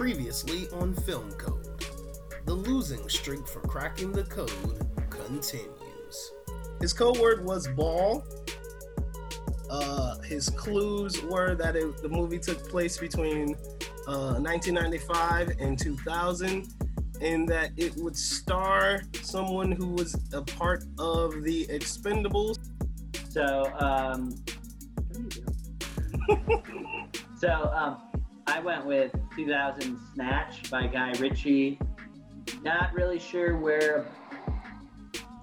Previously on Film Code, the losing streak for cracking the code continues. His code word was ball. Uh, his clues were that it, the movie took place between uh, 1995 and 2000, and that it would star someone who was a part of the Expendables. So, um, so um, I went with 2000 Snatch by Guy Ritchie. Not really sure where,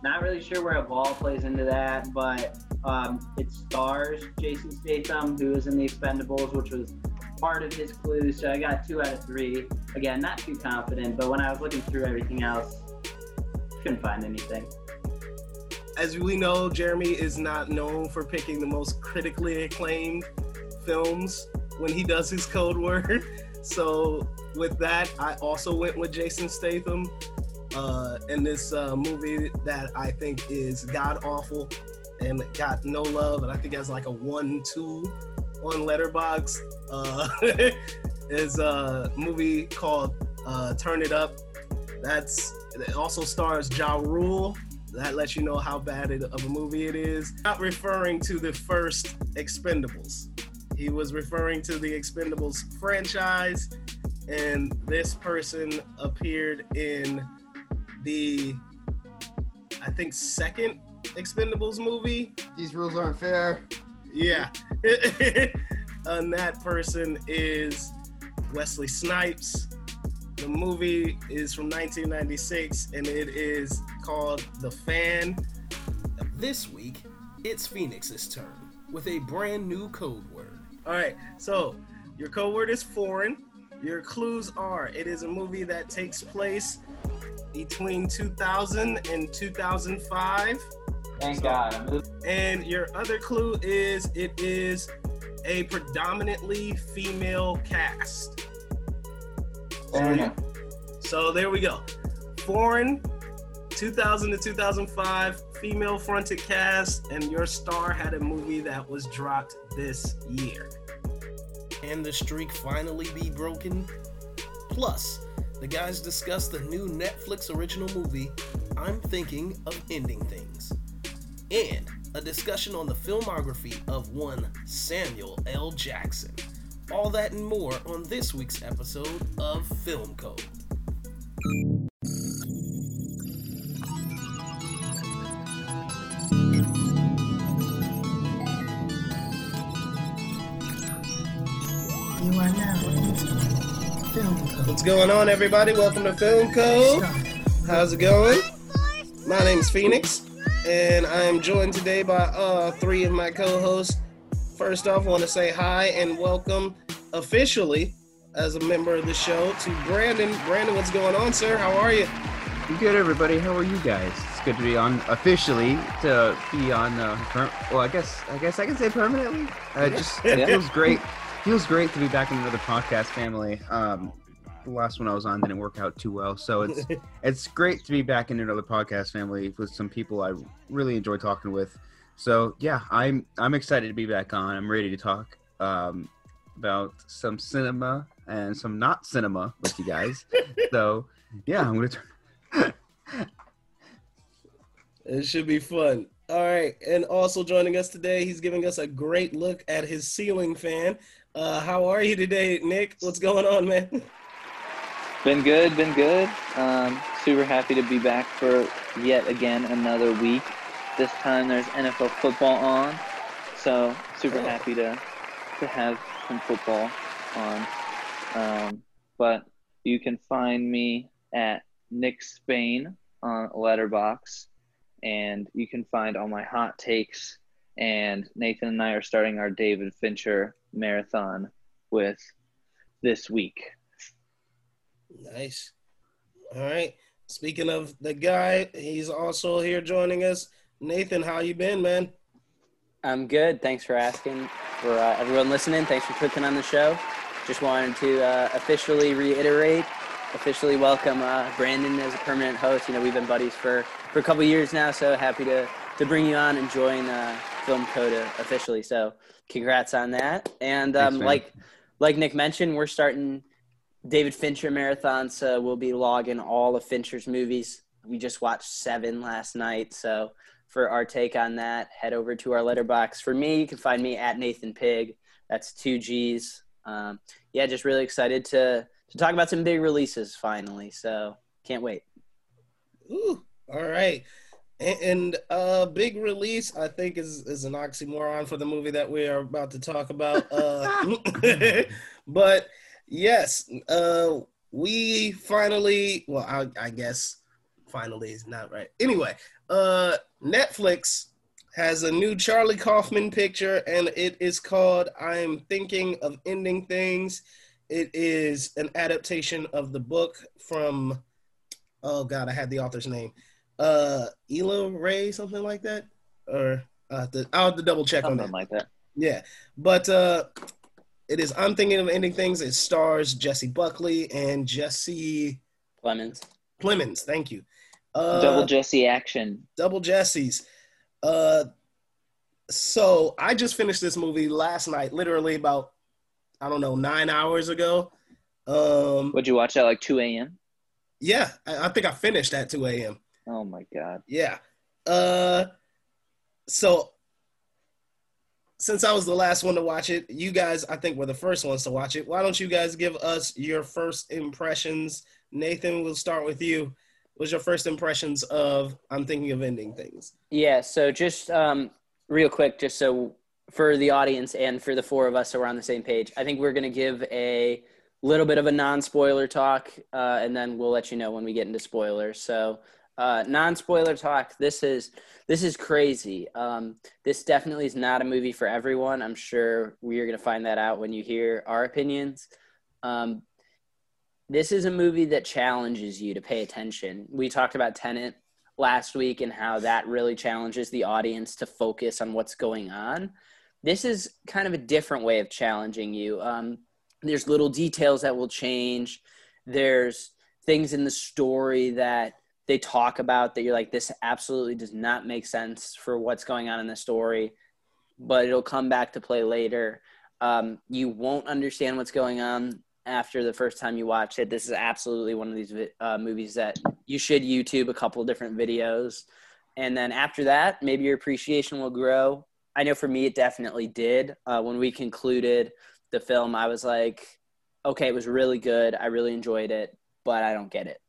not really sure where a ball plays into that, but um, it stars Jason Statham, who is in the Expendables, which was part of his clue. So I got two out of three. Again, not too confident, but when I was looking through everything else, couldn't find anything. As we know, Jeremy is not known for picking the most critically acclaimed films when he does his code word. So with that, I also went with Jason Statham uh, in this uh, movie that I think is god awful and got no love, and I think has like a one two on Letterboxd. Uh, is a movie called uh, Turn It Up. That's it also stars Ja Rule. That lets you know how bad it, of a movie it is. Not referring to the first Expendables. He was referring to the Expendables franchise, and this person appeared in the, I think, second Expendables movie. These rules aren't fair. Yeah. and that person is Wesley Snipes. The movie is from 1996 and it is called The Fan. This week, it's Phoenix's turn with a brand new code word. All right, so your code word is foreign. Your clues are it is a movie that takes place between 2000 and 2005. Thank God. And your other clue is it is a predominantly female cast. Enough. So there we go. Foreign, 2000 to 2005, female fronted cast, and your star had a movie that was dropped this year. Can the streak finally be broken? Plus, the guys discuss the new Netflix original movie, I'm Thinking of Ending Things, and a discussion on the filmography of one Samuel L. Jackson. All that and more on this week's episode of Film Code. You are now Film Code. What's going on, everybody? Welcome to Film Code. How's it going? My name's Phoenix, and I am joined today by uh, three of my co-hosts. First off, I want to say hi and welcome officially as a member of the show to Brandon. Brandon, what's going on, sir? How are you? I'm good, everybody. How are you guys? It's good to be on officially to be on. Uh, per- well, I guess I guess I can say permanently. Uh, just it feels great. Feels great to be back in another podcast family. Um, the last one I was on didn't work out too well, so it's it's great to be back in another podcast family with some people I really enjoy talking with. So yeah, I'm I'm excited to be back on. I'm ready to talk um, about some cinema and some not cinema with you guys. so yeah, I'm gonna. Turn- It should be fun. All right, and also joining us today, he's giving us a great look at his ceiling fan. Uh, how are you today, Nick? What's going on, man? Been good, been good. Um, super happy to be back for yet again another week. This time there's NFL football on, so super Oh. happy to to have some football on. Um, but you can find me at Nick Spain on Letterboxd, and you can find all my hot takes. And Nathan and I are starting our David Fincher marathon with this week. Nice. All right. Speaking of the guy, he's also here joining us. Nathan, how you been, man? I'm good. Thanks for asking. For uh, everyone listening, thanks for clicking on the show. Just wanted to uh, officially reiterate, officially welcome uh, Brandon as a permanent host. You know, we've been buddies for, for a couple years now, so happy to, to bring you on and join uh, Film Code officially. So congrats on that. And um, man. like like Nick mentioned, we're starting David Fincher marathon, so we'll be logging all of Fincher's movies. We just watched seven last night, so for our take on that, head over to our Letterboxd. For me, you can find me at Nathan Pig. That's two G's. Um, yeah, just really excited to to talk about some big releases finally. So can't wait. Ooh, all right. And, a uh big release, I think is is an oxymoron for the movie that we are about to talk about. Uh, but yes, uh, we finally, well, I, I guess finally is not right. Anyway, uh, Netflix has a new Charlie Kaufman picture, and it is called "I'm Thinking of Ending Things." It is an adaptation of the book from, oh god, I had the author's name, uh, Ela Ray, something like that, or uh, the, I'll have to double check Something on that. like that. Yeah, but uh, it is. I'm thinking of ending things. It stars Jessie Buckley and Jesse Clemens. Plemons. Thank you. Uh, Double Jesse action. double Jesse's. Uh, so I just finished this movie last night, literally about I don't know nine hours ago. Um, Would you watch at like 2 a.m.? yeah, I, I think I finished at 2 a.m. Oh my god. Yeah. Uh, so since I was the last one to watch it, you guys, I think, were the first ones to watch it. Why don't you guys give us your first impressions? Nathan, we'll start with you. What was your first impressions of I'm thinking of ending things? Yeah, so just um, real quick, just so for the audience and for the four of us so we're on the same page, I think we're going to give a little bit of a non spoiler talk, uh, and then we'll let you know when we get into spoilers. So, uh, non spoiler talk. This is this is crazy. Um, this definitely is not a movie for everyone. I'm sure we are going to find that out when you hear our opinions. Um, this is a movie that challenges you to pay attention. We talked about Tenet last week and how that really challenges the audience to focus on what's going on. This is kind of a different way of challenging you. Um, there's little details that will change. There's things in the story that they talk about that you're like, this absolutely does not make sense for what's going on in the story, but it'll come back to play later. Um, you won't understand what's going on after the first time you watch it. This is absolutely one of these uh, movies that you should YouTube a couple different videos. And then after that, maybe your appreciation will grow. I know for me, it definitely did. Uh, when we concluded the film, I was like, okay, it was really good. I really enjoyed it, but I don't get it.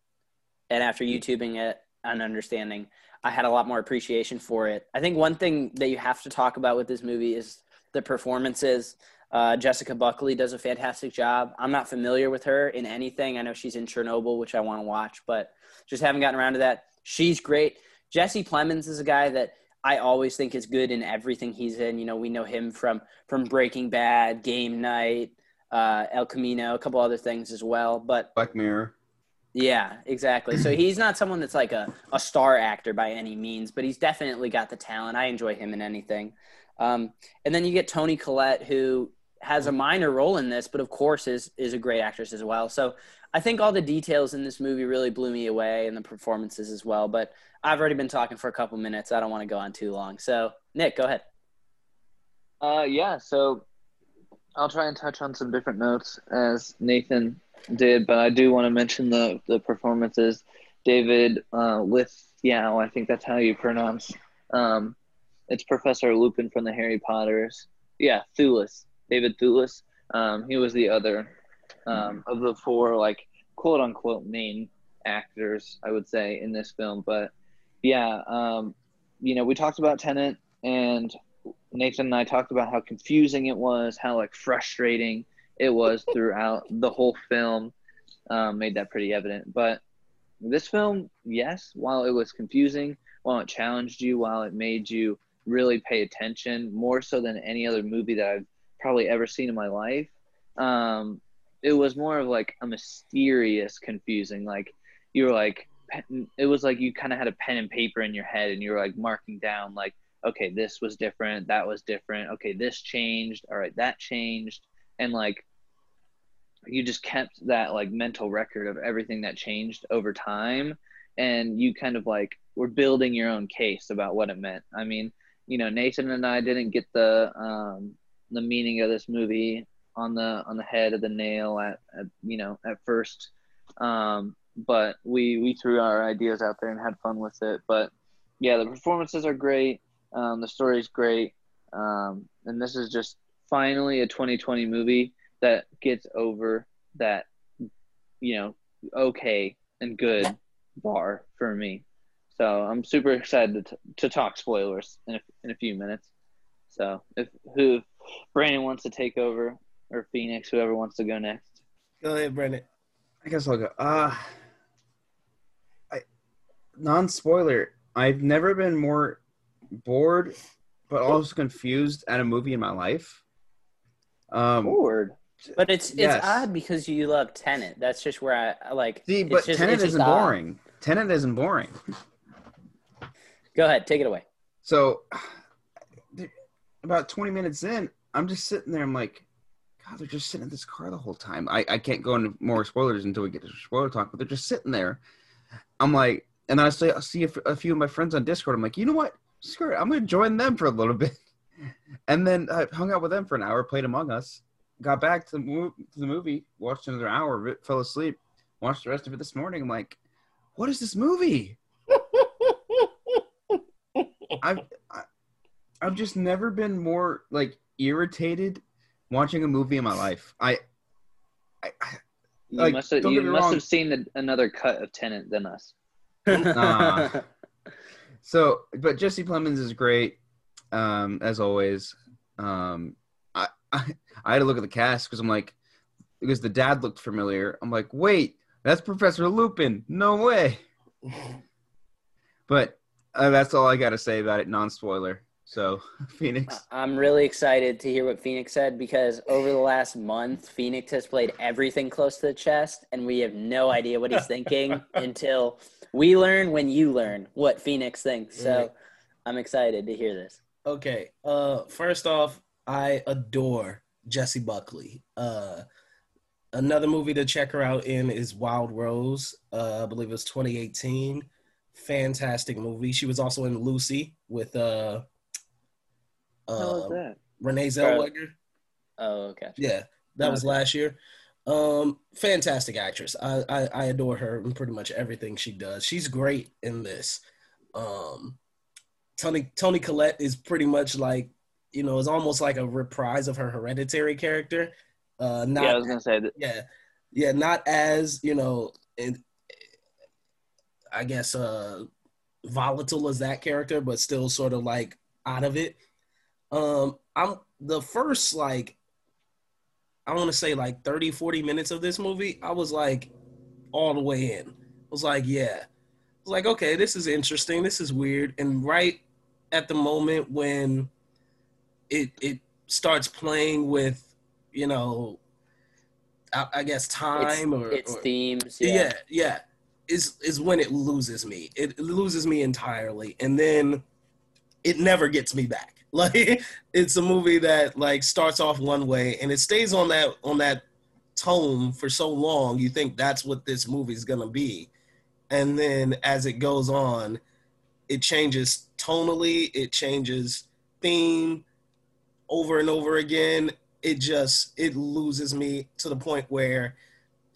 And after YouTubing it and understanding, I had a lot more appreciation for it. I think one thing that you have to talk about with this movie is the performances. Uh, Jessica Buckley does a fantastic job. I'm not familiar with her in anything. I know she's in Chernobyl, which I want to watch, but just haven't gotten around to that. She's great. Jesse Plemons is a guy that I always think is good in everything he's in. You know, we know him from from Breaking Bad, Game Night, uh, El Camino, a couple other things as well. But Black Mirror. Yeah, exactly. So he's not someone that's like a, a star actor by any means, but he's definitely got the talent. I enjoy him in anything. Um, and then you get Toni Collette, who has a minor role in this, but of course is is a great actress as well. So I think all the details in this movie really blew me away, and the performances as well. But I've already been talking for a couple minutes. I don't want to go on too long. So Nick, go ahead. Uh, yeah. So I'll try and touch on some different notes as Nathan did, but I do want to mention the the performances. David uh, Lithgow, I think that's how you pronounce. Um, it's Professor Lupin from the Harry Potters. Yeah, Thewlis, David Thewlis. Um, he was the other um, of the four, like quote unquote main actors, I would say, in this film. But yeah, um, you know, we talked about Tenet, and Nathan and I talked about how confusing it was, how like frustrating it was throughout the whole film. Um, made that pretty evident. But this film, yes, while it was confusing, while it challenged you, while it made you really pay attention more so than any other movie that I've probably ever seen in my life. Um, it was more of like a mysterious confusing. Like you were like, it was like you kind of had a pen and paper in your head and you were like marking down like, okay, this was different, that was different. Okay, this changed. All right, that changed. And like, you just kept that like mental record of everything that changed over time and you kind of like were building your own case about what it meant. I mean, you know, Nathan and I didn't get the um, the meaning of this movie on the on the head of the nail at, at you know at first, um, but we we threw our ideas out there and had fun with it. But yeah, the performances are great. Um, the story's great, um, and this is just finally a 2020 movie that gets over that you know okay and good bar for me. So I'm super excited to, to talk spoilers in a, in a few minutes. So if who Brandon wants to take over or Phoenix, whoever wants to go next. Go ahead, Brandon. I guess I'll go. Uh, I non spoiler. I've never been more bored, but also confused at a movie in my life. Um, Forward. But it's it's Yes. odd because you love Tenet. That's just where I like. see, it's but just- just isn't boring. Tenet isn't boring. Go ahead, take it away. So, about 20 minutes in, I'm just sitting there. I'm like, God, they're just sitting in this car the whole time. I, I can't go into more spoilers until we get to spoiler talk, but they're just sitting there. I'm like, and then I see, I see a, f- a few of my friends on Discord. I'm like, you know what? Screw it. I'm going to join them for a little bit. And then I hung out with them for an hour, played Among Us, got back to the, mo- to the movie, watched another hour of it, fell asleep, watched the rest of it this morning. I'm like, what is this movie? I've I, I've just never been more like irritated watching a movie in my life. I, I, I You Like, must have you must wrong. have seen the, another cut of Tenet than us. Nah. so but Jesse Plemons is great, um, as always. Um, I, I I had to look at the cast because I'm like, because the dad looked familiar. I'm like, wait, that's Professor Lupin. No way. But uh, that's all I got to say about it, non spoiler. So Phoenix. I'm really excited to hear what Phoenix said because over the last month, Phoenix has played everything close to the chest, and we have no idea what he's thinking until we learn when you learn what Phoenix thinks. So I'm excited to hear this. Okay. Uh, first off, I adore Jessie Buckley. Uh, another movie to check her out in is Wild Rose. Uh, I believe it was 2018. Fantastic movie. She was also in Lucy with uh, uh, that? Renee Zellweger. Oh, okay. Yeah, that was last year. Um, fantastic actress. I, I I adore her in pretty much everything she does. She's great in this. Um, Toni Toni Collette is pretty much like you know is almost like a reprise of her Hereditary character. Uh, not yeah, I was gonna say that. yeah, yeah, not as you know, in, I guess uh, volatile as that character, but still sort of like out of it. Um, I'm the first like I want to say like 30, 40 minutes of this movie. I was like all the way in. I was like, yeah. I was like, okay, this is interesting. This is weird. And right at the moment when it it starts playing with, you know, I, I guess time or, Its or themes. yeah, Yeah. yeah, Is is when it loses me. It loses me entirely, and then it never gets me back. Like it's a movie that like starts off one way and it stays on that on that tone for so long. You think that's what this movie is gonna be, and then as it goes on, it changes tonally. It changes theme over and over again. It just it loses me to the point where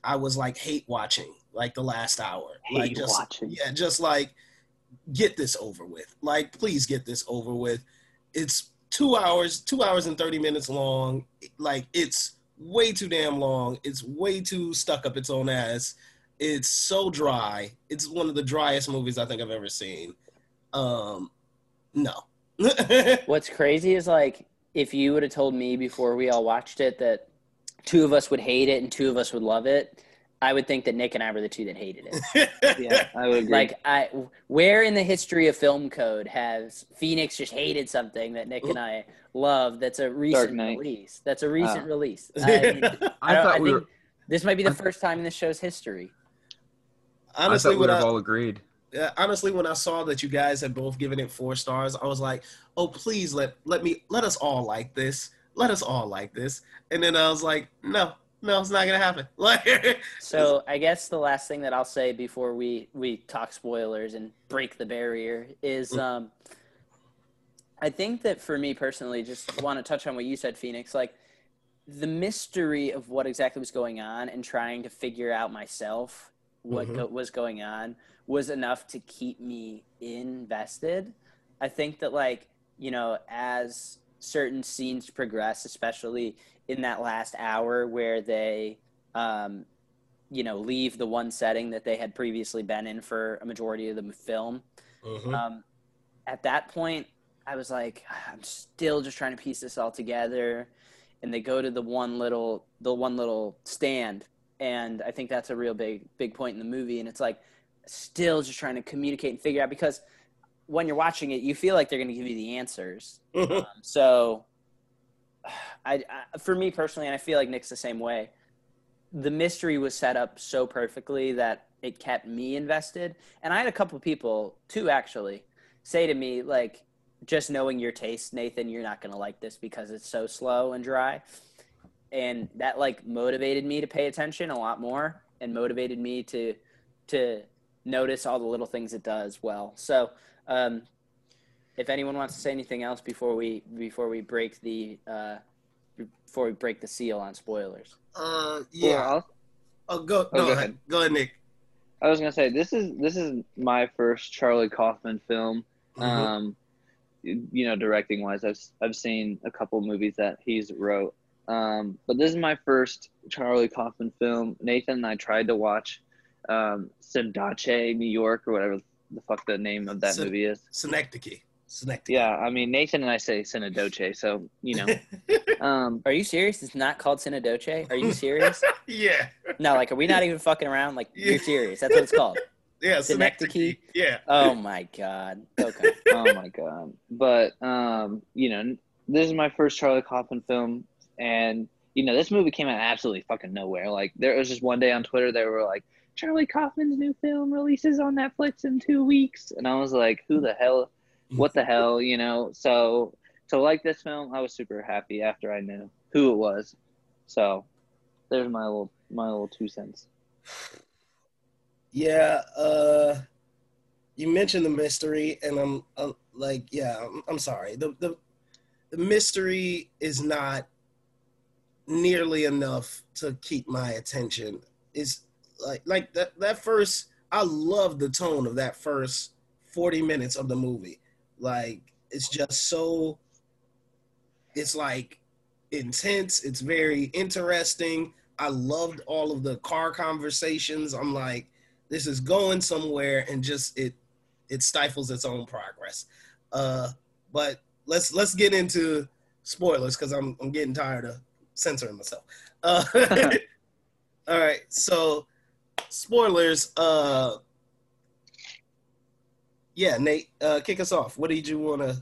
I was like hate watching like the last hour. like just watching. yeah, just like get this over with. Like please get this over with. It's 2 hours, 2 hours and 30 minutes long. Like it's way too damn long. It's way too stuck up its own ass. It's so dry. It's one of the driest movies I think I've ever seen. Um no. What's crazy is like if you would have told me before we all watched it that two of us would hate it and two of us would love it, I would think that Nick and I were the two that hated it. Yeah, I would agree. Like I where in the history of film code has Phoenix just hated something that Nick and I love that's a recent release. That's a recent Oh. release. I, mean, I, I, thought I we think were. this might be the I- first time in this show's history. honestly, I thought we would have all agreed. Uh, honestly, when I saw that you guys had both given it four stars, I was like, "Oh, please let let me let us all like this. Let us all like this." And then I was like, "No, no, it's not gonna happen." Like, So I guess the last thing that I'll say before we we talk spoilers and break the barrier is um I think that for me personally, just want to touch on what you said, Phoenix. Like the mystery of what exactly was going on and trying to figure out myself what Mhm. go- was going on was enough to keep me invested. I think that like, you know, as certain scenes progress, especially in that last hour where they um you know, leave the one setting that they had previously been in for a majority of the film. Mhm. Um, at that point, I was like, I'm still just trying to piece this all together. And they go to the one little, the one little stand, and I think that's a real big, big point in the movie. And it's like, still just trying to communicate and figure out because when you're watching it, you feel like they're going to give you the answers. Um, so, I, I, for me personally, and I feel like Nick's the same way. The mystery was set up so perfectly that it kept me invested. And I had a couple of people, two actually, say to me like, just knowing your taste, Nathan, you're not going to like this because it's so slow and dry. And that like motivated me to pay attention a lot more and motivated me to to notice all the little things it does well. So, um, if anyone wants to say anything else before we before we break the uh, before we break the seal on spoilers. Uh, yeah. I'll- Oh, go, Oh, no, go ahead. ahead. Go ahead, Nick. I was gonna say this is this is my first Charlie Kaufman film. Mhm. Um, you know, directing wise, I've I've seen a couple movies that he's wrote. Um, but this is my first Charlie Kaufman film. Nathan and I tried to watch um, Synecdoche, New York, or whatever the fuck the name of that Syn- movie is. Synecdoche. Synecdoche. Yeah, I mean Nathan and I say Synecdoche, so you know. um, Are you serious? It's not called Cinedoche? Are you serious? yeah. no, like, are we not even fucking around? Like, Yeah. you're serious? That's what it's called. Yeah. Synecdoche? Synecdoche. Yeah. Oh my god. Okay. oh my god! But um, you know, this is my first Charlie Kaufman film, and you know, this movie came out absolutely fucking nowhere. Like, there was just one day on Twitter they were like, Charlie Kaufman's new film releases on Netflix in two weeks, and I was like, who the hell? What the hell? You know? So to like this film, I was super happy after I knew who it was. So there's my little my little two cents. Yeah, uh you mentioned the mystery and I'm, I'm like, yeah, I'm, I'm sorry. The, the the mystery is not nearly enough to keep my attention. It's like like that that first I love the tone of that first 40 minutes of the movie. Like it's just so it's like intense, it's very interesting. I loved all of the car conversations. I'm like this is going somewhere and just it it stifles its own progress uh but let's let's get into spoilers because i'm i'm getting tired of censoring myself uh all right so spoilers uh yeah nate uh kick us off what did you want to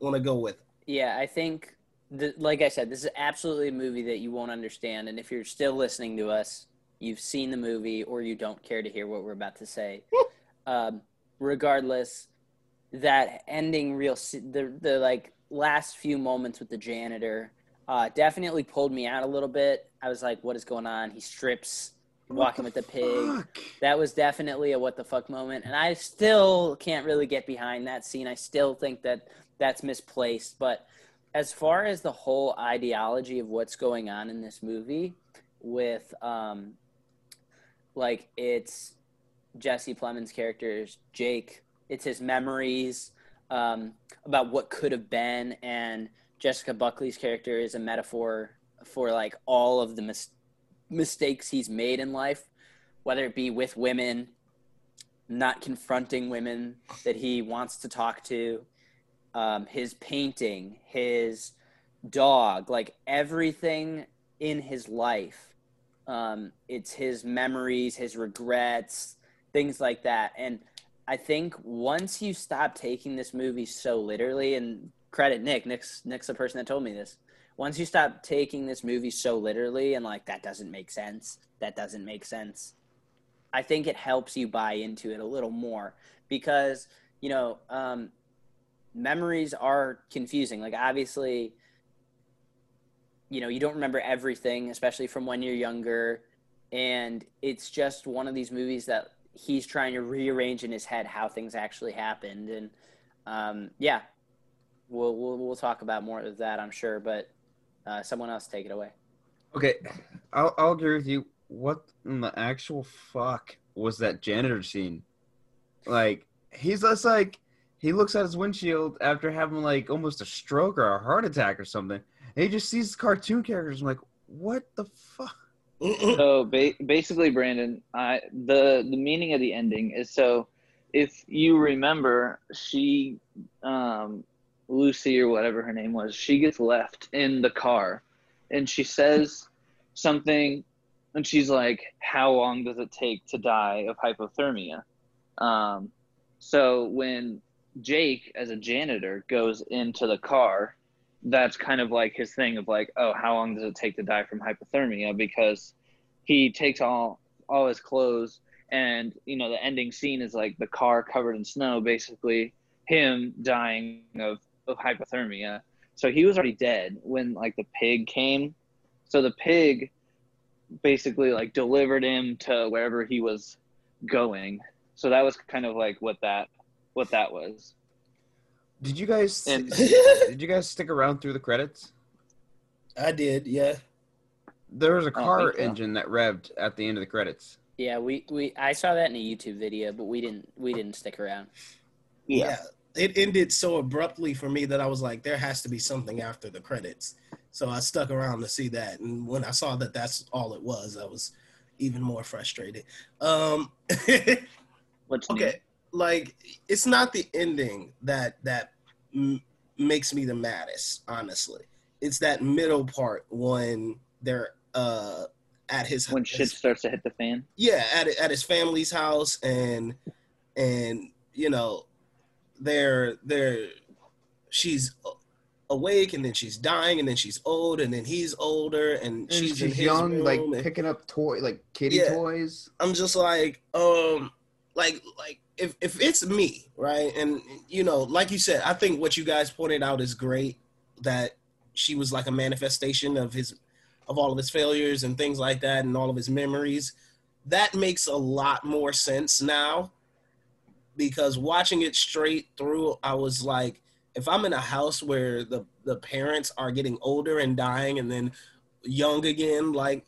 want to go with Yeah, I think, the, like I said, this is absolutely a movie that you won't understand. And if you're still listening to us, you've seen the movie or you don't care to hear what we're about to say. um, regardless, that ending real, the, the like last few moments with the janitor uh, definitely pulled me out a little bit. I was like, what is going on? He strips walking with the pig. That was definitely a what the fuck moment, and I still can't really get behind that scene. I still think that that's misplaced. But as far as the whole ideology of what's going on in this movie, with um, like it's Jesse Plemons' character's Jake, it's his memories um, about what could have been, and Jessica Buckley's character is a metaphor for like all of the mis- mistakes he's made in life, whether it be with women, not confronting women that he wants to talk to, um, his painting, his dog, like everything in his life. Um, it's his memories, his regrets, things like that. And I think once you stop taking this movie so literally, and credit Nick, Nick's Nick's the person that told me this. Once you stop taking this movie so literally and like that doesn't make sense, that doesn't make sense. I think it helps you buy into it a little more because you know um, memories are confusing. Like obviously, you know you don't remember everything, especially from when you're younger, and it's just one of these movies that he's trying to rearrange in his head how things actually happened. And um, yeah, we'll, we'll we'll talk about more of that, I'm sure. But uh, someone else take it away. Okay, I'll, I'll agree with you. What in the actual fuck was that janitor scene? Like, he's just like, he looks at his windshield after having like almost a stroke or a heart attack or something. And he just sees cartoon characters. I'm like, what the fuck? So ba- basically, Brandon, I the the meaning of the ending is so. If you remember, she, um, Lucy or whatever her name was, she gets left in the car, and she says something, and she's like, "How long does it take to die of hypothermia?" Um, so when Jake, as a janitor, goes into the car, that's kind of like his thing of like, oh, how long does it take to die from hypothermia? Because he takes all all his clothes, and you know the ending scene is like the car covered in snow, basically him dying of of hypothermia. So he was already dead when like the pig came. So the pig basically like delivered him to wherever he was going. So that was kind of like what that what that was. Did you guys And- did you guys stick around through the credits? I did, yeah. There was a car so. engine that revved at the end of the credits. Yeah, we, we I saw that in a YouTube video, but we didn't we didn't stick around. Yeah. It ended so abruptly for me that I was like, there has to be something after the credits. So I stuck around to see that. And when I saw that that's all it was, I was even more frustrated. Um, What's okay. Like, it's not the ending that, that m- makes me the maddest, honestly. It's that middle part when they're, uh, at his when shit starts to hit the fan? yeah at at his family's house and and you know they're they're she's awake and then she's dying and then she's old and then he's older and, And she's, she's, in his young, like and picking up toy, like kitty Yeah. toys. I'm just like um like like if if it's me right and you know like you said I think what you guys pointed out is great that she was like a manifestation of his of all of his failures and things like that and all of his memories that makes a lot more sense now because watching it straight through I was like if I'm in a house where the the parents are getting older and dying and then young again like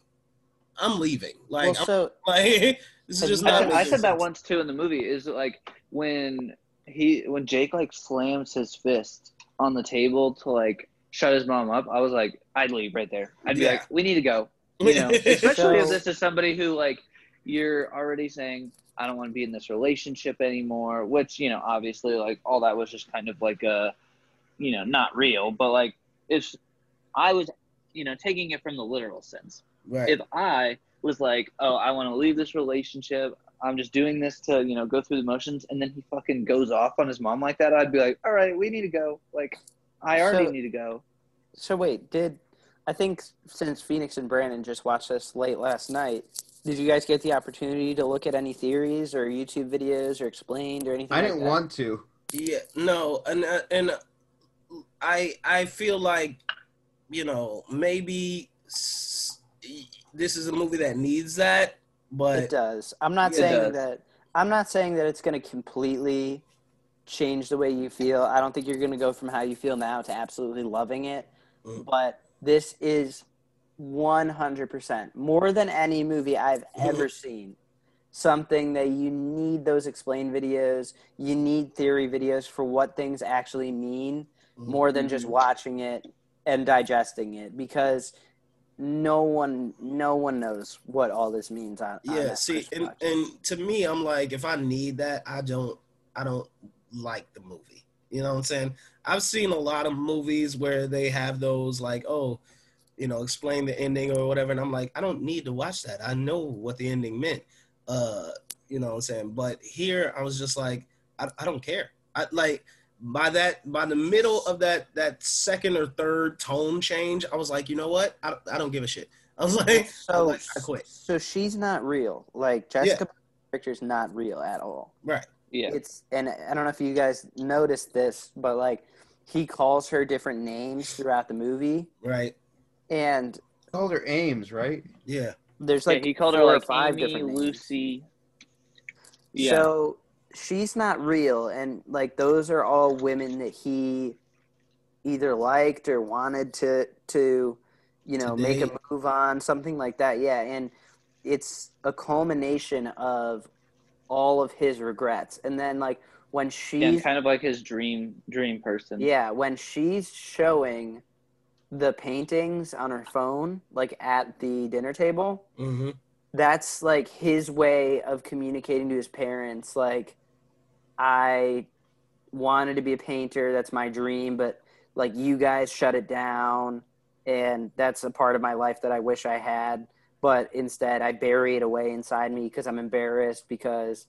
I'm leaving like well, I'm so like this is just I not said, I making said that once too in the movie. Is like when he when Jake like slams his fist on the table to like shut his mom up. I was like, I'd leave right there. I'd be Yeah. like, we need to go. You know, especially if this is somebody who like you're already saying I don't want to be in this relationship anymore. Which you know, obviously, like all that was just kind of like a, you know, not real, but like it's. I was, you know, taking it from the literal sense right. if I was like, oh, I want to leave this relationship, I'm just doing this to, you know, go through the motions, and then he fucking goes off on his mom like that, I'd be like, all right, we need to go. Like, I already So- need to go. so wait, did I think since Phoenix and Brandon just watched this late last night, did you guys get the opportunity to look at any theories or YouTube videos or explained or anything? I like didn't that? want to. Yeah, no, and uh, and uh, I I feel like you know maybe s- this is a movie that needs that, but It does. I'm not saying does. that. I'm not saying that it's going to completely change the way you feel. I don't think you're going to go from how you feel now to absolutely loving it. Mm. But this is 100% more than any movie I've Mm-hmm. ever seen. Something that you need those explain videos. You need theory videos for what things actually mean more than just watching it and digesting it because no one no one knows what all this means on, on yeah. that See, and and to me, I'm like, if I need that, I don't I don't like the movie. You know what I'm saying? I've seen a lot of movies where they have those like, oh, you know, explain the ending or whatever, and I'm like, I don't need to watch that. I know what the ending meant. Uh, you know what I'm saying? But here, I was just like, I, I don't care. I like by that by the middle of that that second or third tone change, I was like, you know what? I, I don't give a shit. I was like, I, was so like, I quit. so she's not real like jessica character's not real at all Right. Yeah. it's and i don't know if you guys noticed this but like he calls her different names throughout the movie Right. And Called her Ames, right? Yeah. there's Yeah, like he called four her or like five Amy, different names. Lucy. Yeah. So she's not real, and like those are all women that he either liked or wanted to to you know, make a Today. move on, something like that. Yeah, and it's a culmination of all of his regrets. And then like when Yeah, she's kind of like his dream dream person. yeah, when she's showing the paintings on her phone, like at the dinner table, hmm that's like his way of communicating to his parents, like, I wanted to be a painter, that's my dream, but like you guys shut it down, and that's a part of my life that I wish I had, but instead I bury it away inside me because I'm embarrassed because,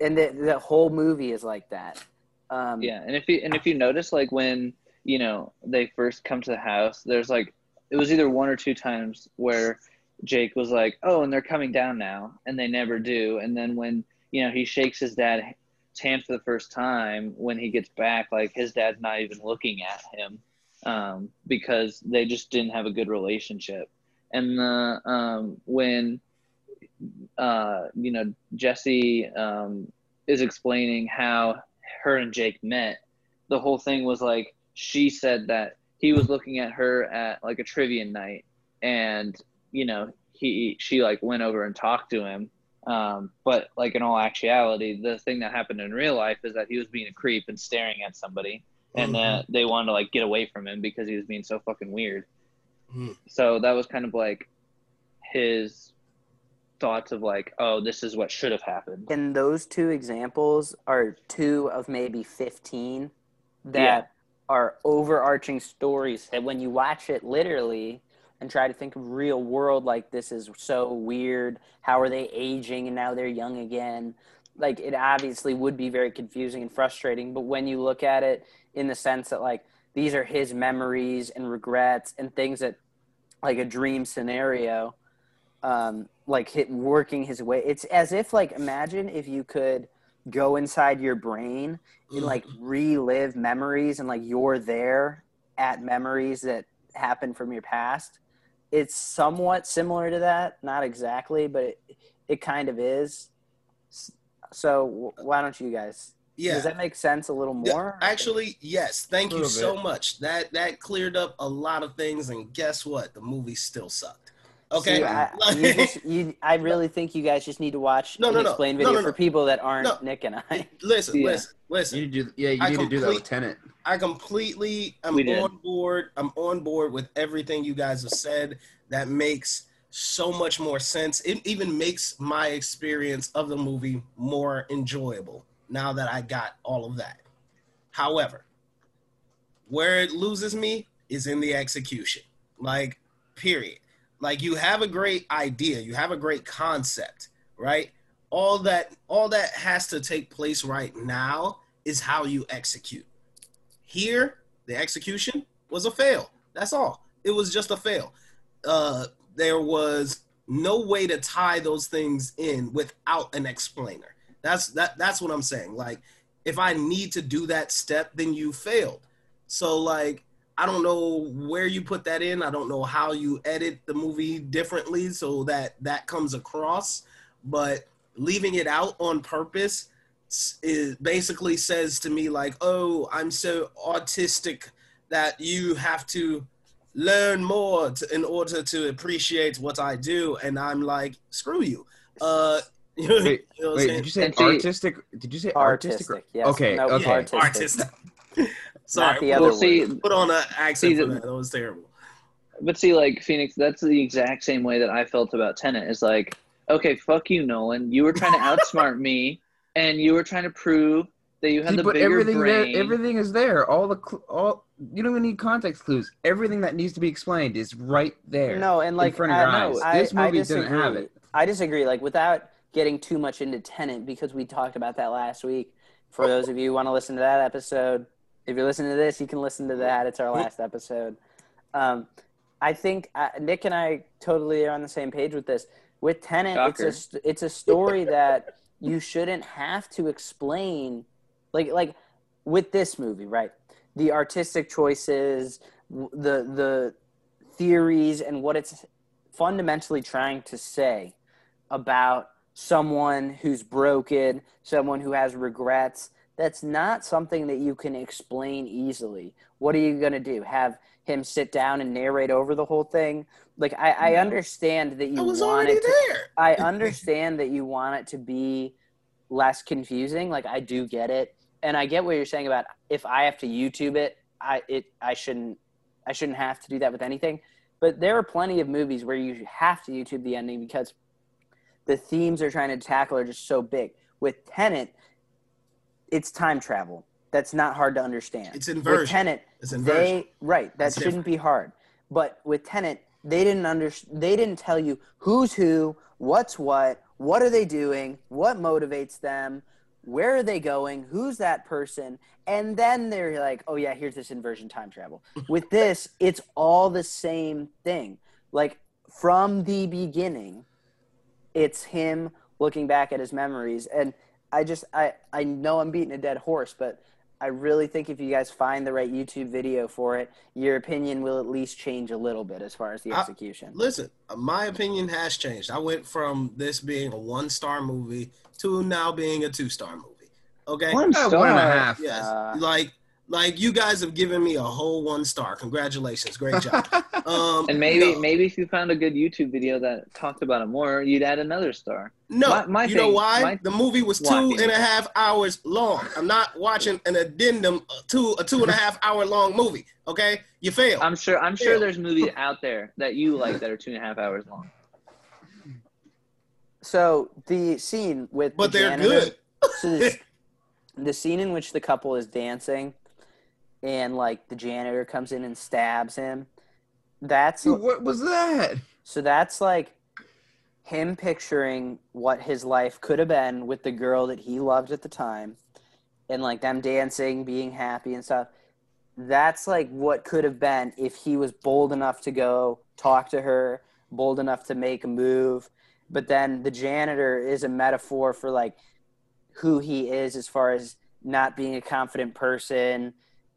and the the whole movie is like that. Um, Yeah, and if you and if you notice, like when you know they first come to the house, there's like it was either one or two times where Jake was like, "Oh, and they're coming down now," and they never do. And then when you know he shakes his dad's hand for the first time, when he gets back, like his dad's not even looking at him um, because they just didn't have a good relationship. And the um, when uh, you know Jesse um, is explaining how her and Jake met, the whole thing was like she said that he was looking at her at like a trivia night, and you know he she like went over and talked to him. Um, but like in all actuality, the thing that happened in real life is that he was being a creep and staring at somebody, and that they wanted to like get away from him because he was being so fucking weird. Mhm. So that was kind of like his thoughts of like, oh, this is what should have happened. And those two examples are two of maybe 15 that Yeah. Are overarching stories that when you watch it literally and try to think of real world, like this is so weird. How are they aging and now they're young again? Like it obviously would be very confusing and frustrating. But when you look at it in the sense that like these are his memories and regrets and things that like a dream scenario, um, like hit working his way. It's as if like imagine if you could go inside your brain and mm. like relive memories and like you're there at memories that happened from your past. It's somewhat similar to that, not exactly, but it, it kind of is. So why don't you guys? Yeah. Does that make sense a little Yeah, more? Actually, yes. Thank you so bit. much. That that cleared up a lot of things. And guess what? The movie still sucked. Okay. See, I, you just, you, I really think you guys just need to watch No, an no, no. explain No, video no, no. for people that aren't No. Nick and I. listen, Yeah. listen, listen. You need to do, yeah, you I need to do that with complete- Tenet. I completely I'm We did. on board. I'm on board with everything you guys have said. That makes so much more sense. It even makes my experience of the movie more enjoyable now that I got all of that. However, where it loses me is in the execution. Like, period. Like you have a great idea, you have a great concept, right? All that all that has to take place right now is how you execute. Here, the execution was a fail. That's all. It was just a fail. Uh, there was no way to tie those things in without an explainer. That's that. That's what I'm saying. Like, if I need to do that step, then you failed. So like, I don't know where you put that in. I don't know how you edit the movie differently so that that comes across. But leaving it out on purpose is basically says to me like, "Oh, I'm so autistic that you have to learn more to, in order to appreciate what I do." And I'm like, "Screw you." Uh, you know, Wait, you know what I'm Wait, saying? did you say And artistic? Did you say artistic? Artistic, yes. Okay, No, okay. artistic. artistic. Sorry, Not the put- other Well, see, put on an accent See, for that. That was terrible. But see, like Phoenix, that's the exact same way that I felt about Tenet. Is like, okay, fuck you, Nolan. You were trying to outsmart me, and you were trying to prove that you had He the put bigger everything brain. there. Everything is there. All the cl- all. You don't even need context clues. Everything that needs to be explained is right there. No, and like in front of I, your no, eyes. I, This movie I didn't have it. I disagree. Like without getting too much into Tenet because we talked about that last week. For those of you who want to listen to that episode, if you're listening to this, you can listen to that. It's our last episode. Um, I think uh, Nick and I totally are on the same page with this. With Tenet, it's a it's a story that you shouldn't have to explain. Like like with this movie, right? The artistic choices, the the theories, and what it's fundamentally trying to say about someone who's broken, someone who has regrets. That's not something that you can explain easily. What are you gonna do? Have him sit down and narrate over the whole thing? Like I, I understand that you want it to, there. I understand that you want it to be less confusing. Like I do get it, and I get what you're saying about if I have to YouTube it, I it I shouldn't I shouldn't have to do that with anything. But there are plenty of movies where you have to YouTube the ending because the themes they're trying to tackle are just so big. With Tenet, it's time travel. That's not hard to understand. It's With inversion. Tenet, It's inversion. they right that That's shouldn't be hard but with Tenet they didn't under they didn't tell you who's who what's what what are they doing what motivates them where are they going who's that person and then they're like oh yeah here's this inversion time travel with this it's all the same thing like from the beginning it's him looking back at his memories and i just i i know i'm beating a dead horse but I really think if you guys find the right YouTube video for it, your opinion will at least change a little bit as far as the I- execution. Listen, uh, my opinion has changed. I went from this being a one star movie to now being a two star movie. Okay. One Uh, one and a star. half. Yes. Uh, like like you guys have given me a whole one star. Congratulations. Great job. Um And maybe no, maybe if you found a good YouTube video that talked about it more, you'd add another star. no. my- my you know why? my- the movie was Why? two and a half hours long. I'm not watching an addendum to a two and a half hour long movie. Okay, you fail. I'm sure I'm sure there's movies out there that you like that are two and a half hours long. so the scene with but the they're janitor, good. So this, the scene in which the couple is dancing, and like the janitor comes in and stabs him. That's Dude, what was that? So that's like him picturing what his life could have been with the girl that he loved at the time and like them dancing, being happy and stuff. That's like what could have been if he was bold enough to go talk to her, bold enough to make a move. But then the janitor is a metaphor for like who he is as far as not being a confident person,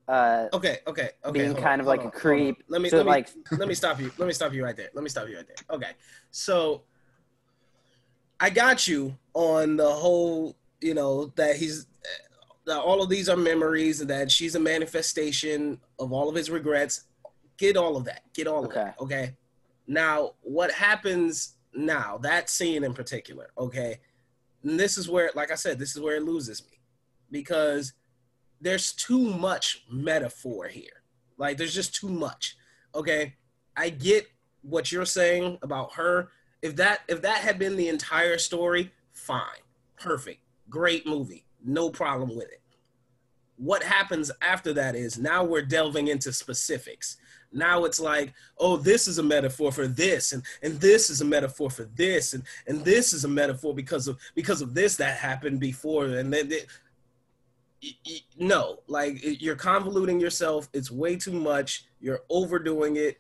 uh, Okay, okay, okay. being kind on, of like a on, on. creep. Let me so let me like let me stop you. Let me stop you right there. Let me stop you right there. Okay. So I got you on the whole, you know, that he's that all of these are memories and that she's a manifestation of all of his regrets. Get all of that. Get all of Okay. that. Okay. Now, what happens now, that scene in particular, okay? And this is where, like I said, this is where it loses me. Because there's too much metaphor here. Like there's just too much. Okay. I get what you're saying about her. If that if that had been the entire story, fine. Perfect. Great movie. No problem with it. What happens after that is now we're delving into specifics. Now it's like, oh, this is a metaphor for this, and, and this is a metaphor for this, and, and this is a metaphor because of because of this that happened before, and then no, like you're convoluting yourself. It's way too much. You're overdoing it.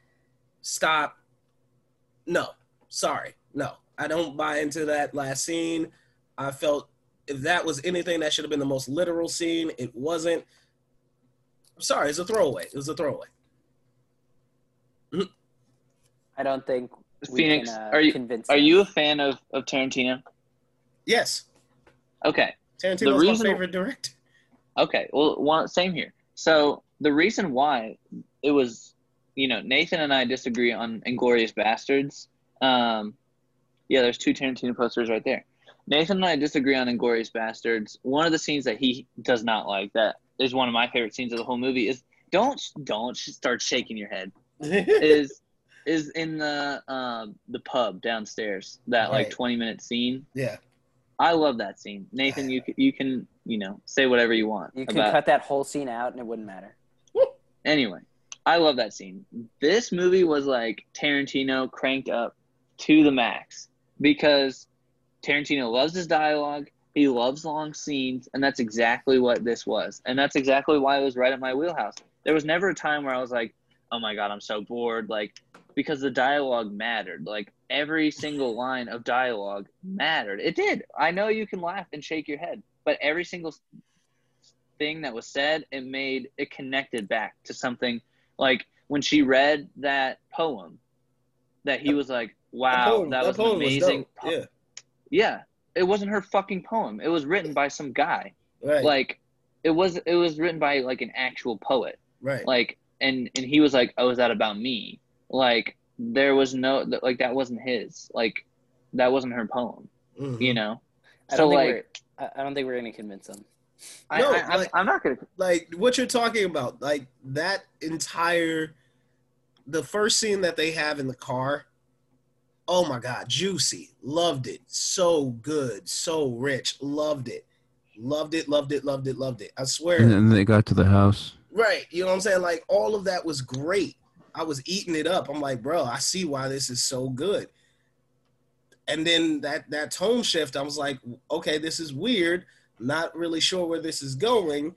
Stop. No, sorry, no. I don't buy into that last scene. I felt if that was anything, that should have been the most literal scene. It wasn't. I'm sorry, it's a throwaway. It was a throwaway. I don't think we Phoenix, can, uh, are you convince are you a fan of, of Tarantino? Yes, Okay. Tarantino's reason- my favorite director. Okay. Well, one, same here. So the reason why it was, you know, Nathan and I disagree on Inglourious Basterds. Um, yeah, there's two Tarantino posters right there. Nathan and I disagree on Inglourious Basterds. One of the scenes that he does not like, that is one of my favorite scenes of the whole movie, is don't don't start shaking your head. Is is in the um the pub downstairs that like 20 minute scene. yeah, I love that scene. Nathan, you you can you know say whatever you want You could about cut that whole scene out and it wouldn't matter. Anyway, I love that scene. This movie was like Tarantino cranked up to the max because Tarantino loves his dialogue. He loves long scenes, and that's exactly what this was. And that's exactly why it was right at my wheelhouse. There was never a time where I was like, "Oh my god, I'm so bored!" Like because the dialogue mattered. Like every single line of dialogue mattered. It did. I know you can laugh and shake your head, but every single thing that was said, it made it connected back to something like when she read that poem that he was like, Wow, that, was an amazing dope. po- Yeah, yeah. It wasn't her fucking poem. It was written by some guy. right. Like it was it was written by like an actual poet. Right. Like and and he was like, "Oh, is that about me?" Like there was no like that wasn't his. Like that wasn't her poem. Mhm. You know. I So don't like we're. I I don't think we're gonna convince them. I, No, I, like- I'm not gonna. like what you're talking about like that entire the first scene that they have in the car oh my god juicy loved it so good so rich loved it loved it loved it loved it loved it i swear And then they got to the house. right you know what i'm saying like all of that was great i was eating it up i'm like bro i see why this is so good and then that that tone shift i was like okay this is weird. Not really sure where this is going.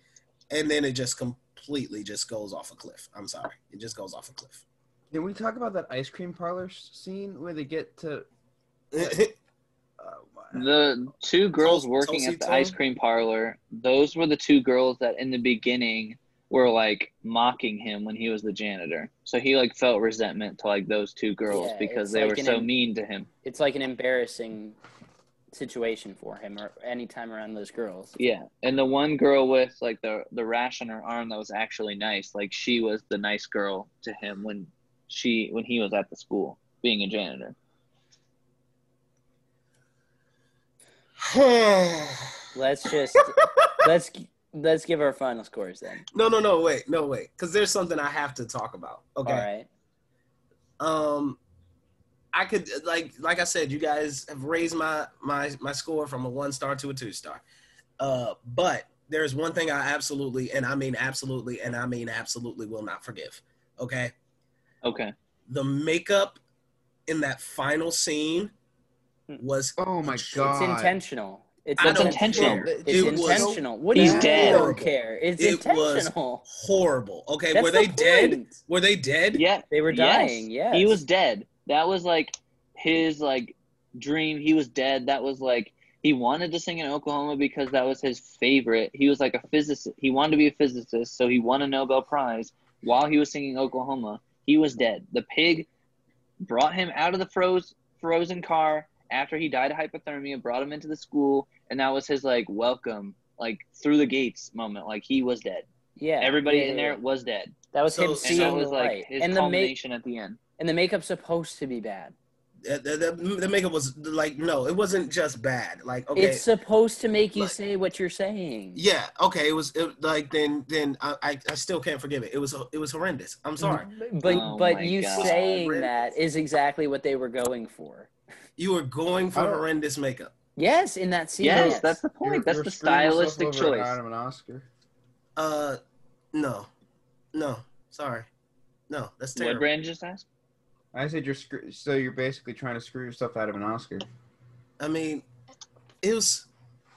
And then it just completely just goes off a cliff. I'm sorry. It just goes off a cliff. Did we talk about that ice cream parlor scene where they get to? Uh, The two girls working at the ice cream parlor, those were the two girls that in the beginning were like mocking him when he was the janitor. So he like felt resentment to like those two girls Yeah, because they like were so em- mean to him. It's like an embarrassing situation for him, or anytime around those girls. Yeah. And the one girl with like the the rash on her arm that was actually nice, like she was the nice girl to him when she when he was at the school being a janitor. Let's just let's let's give our final scores then. no no no wait no wait because there's something i have to talk about okay All right. um i could like like i said you guys have raised my my my score from a one star to a two star uh but there's one thing i absolutely and i mean absolutely and i mean absolutely will not forgive okay Okay. the makeup in that final scene was oh my god! It's intentional. It's I intentional. It's It was- intentional. what do He's you dead. don't care? It's It was intentional. horrible okay That's were the they dead were they dead Yeah. They were Yes. dying. Yes. He was dead. That was like his like dream. He was dead. That was like he wanted to sing in Oklahoma because that was his favorite. He was like a physicist. He wanted to be a physicist, so he won a Nobel Prize while he was singing Oklahoma. He was dead. The pig brought him out of the froze frozen car after he died of hypothermia, brought him into the school, and that was his like welcome, like through the gates moment. Like he was dead. Yeah. Everybody yeah, in there yeah. was dead. That was So- him And And seeing that was the like light. his And the make culmination at the end. and the makeup's supposed to be bad. the, the, the makeup was like no it wasn't just bad like okay It's supposed to make you Like- say what you're saying. Yeah. Okay. It was it, like then then I, I I still can't forgive it. It was it was horrendous. I'm sorry. But Oh but you God. saying that is exactly what they were going for. You were going for horrendous makeup. Yes, in that scene. Yes, yes. that's the point. You're- that's you're the screwing yourself stylistic over an choice. Adam and Oscar. Uh, no, no. Sorry. No, that's terrible. What terrible. Brand just asked? I said you're screw- so you're basically trying to screw yourself out of an Oscar. I mean, it was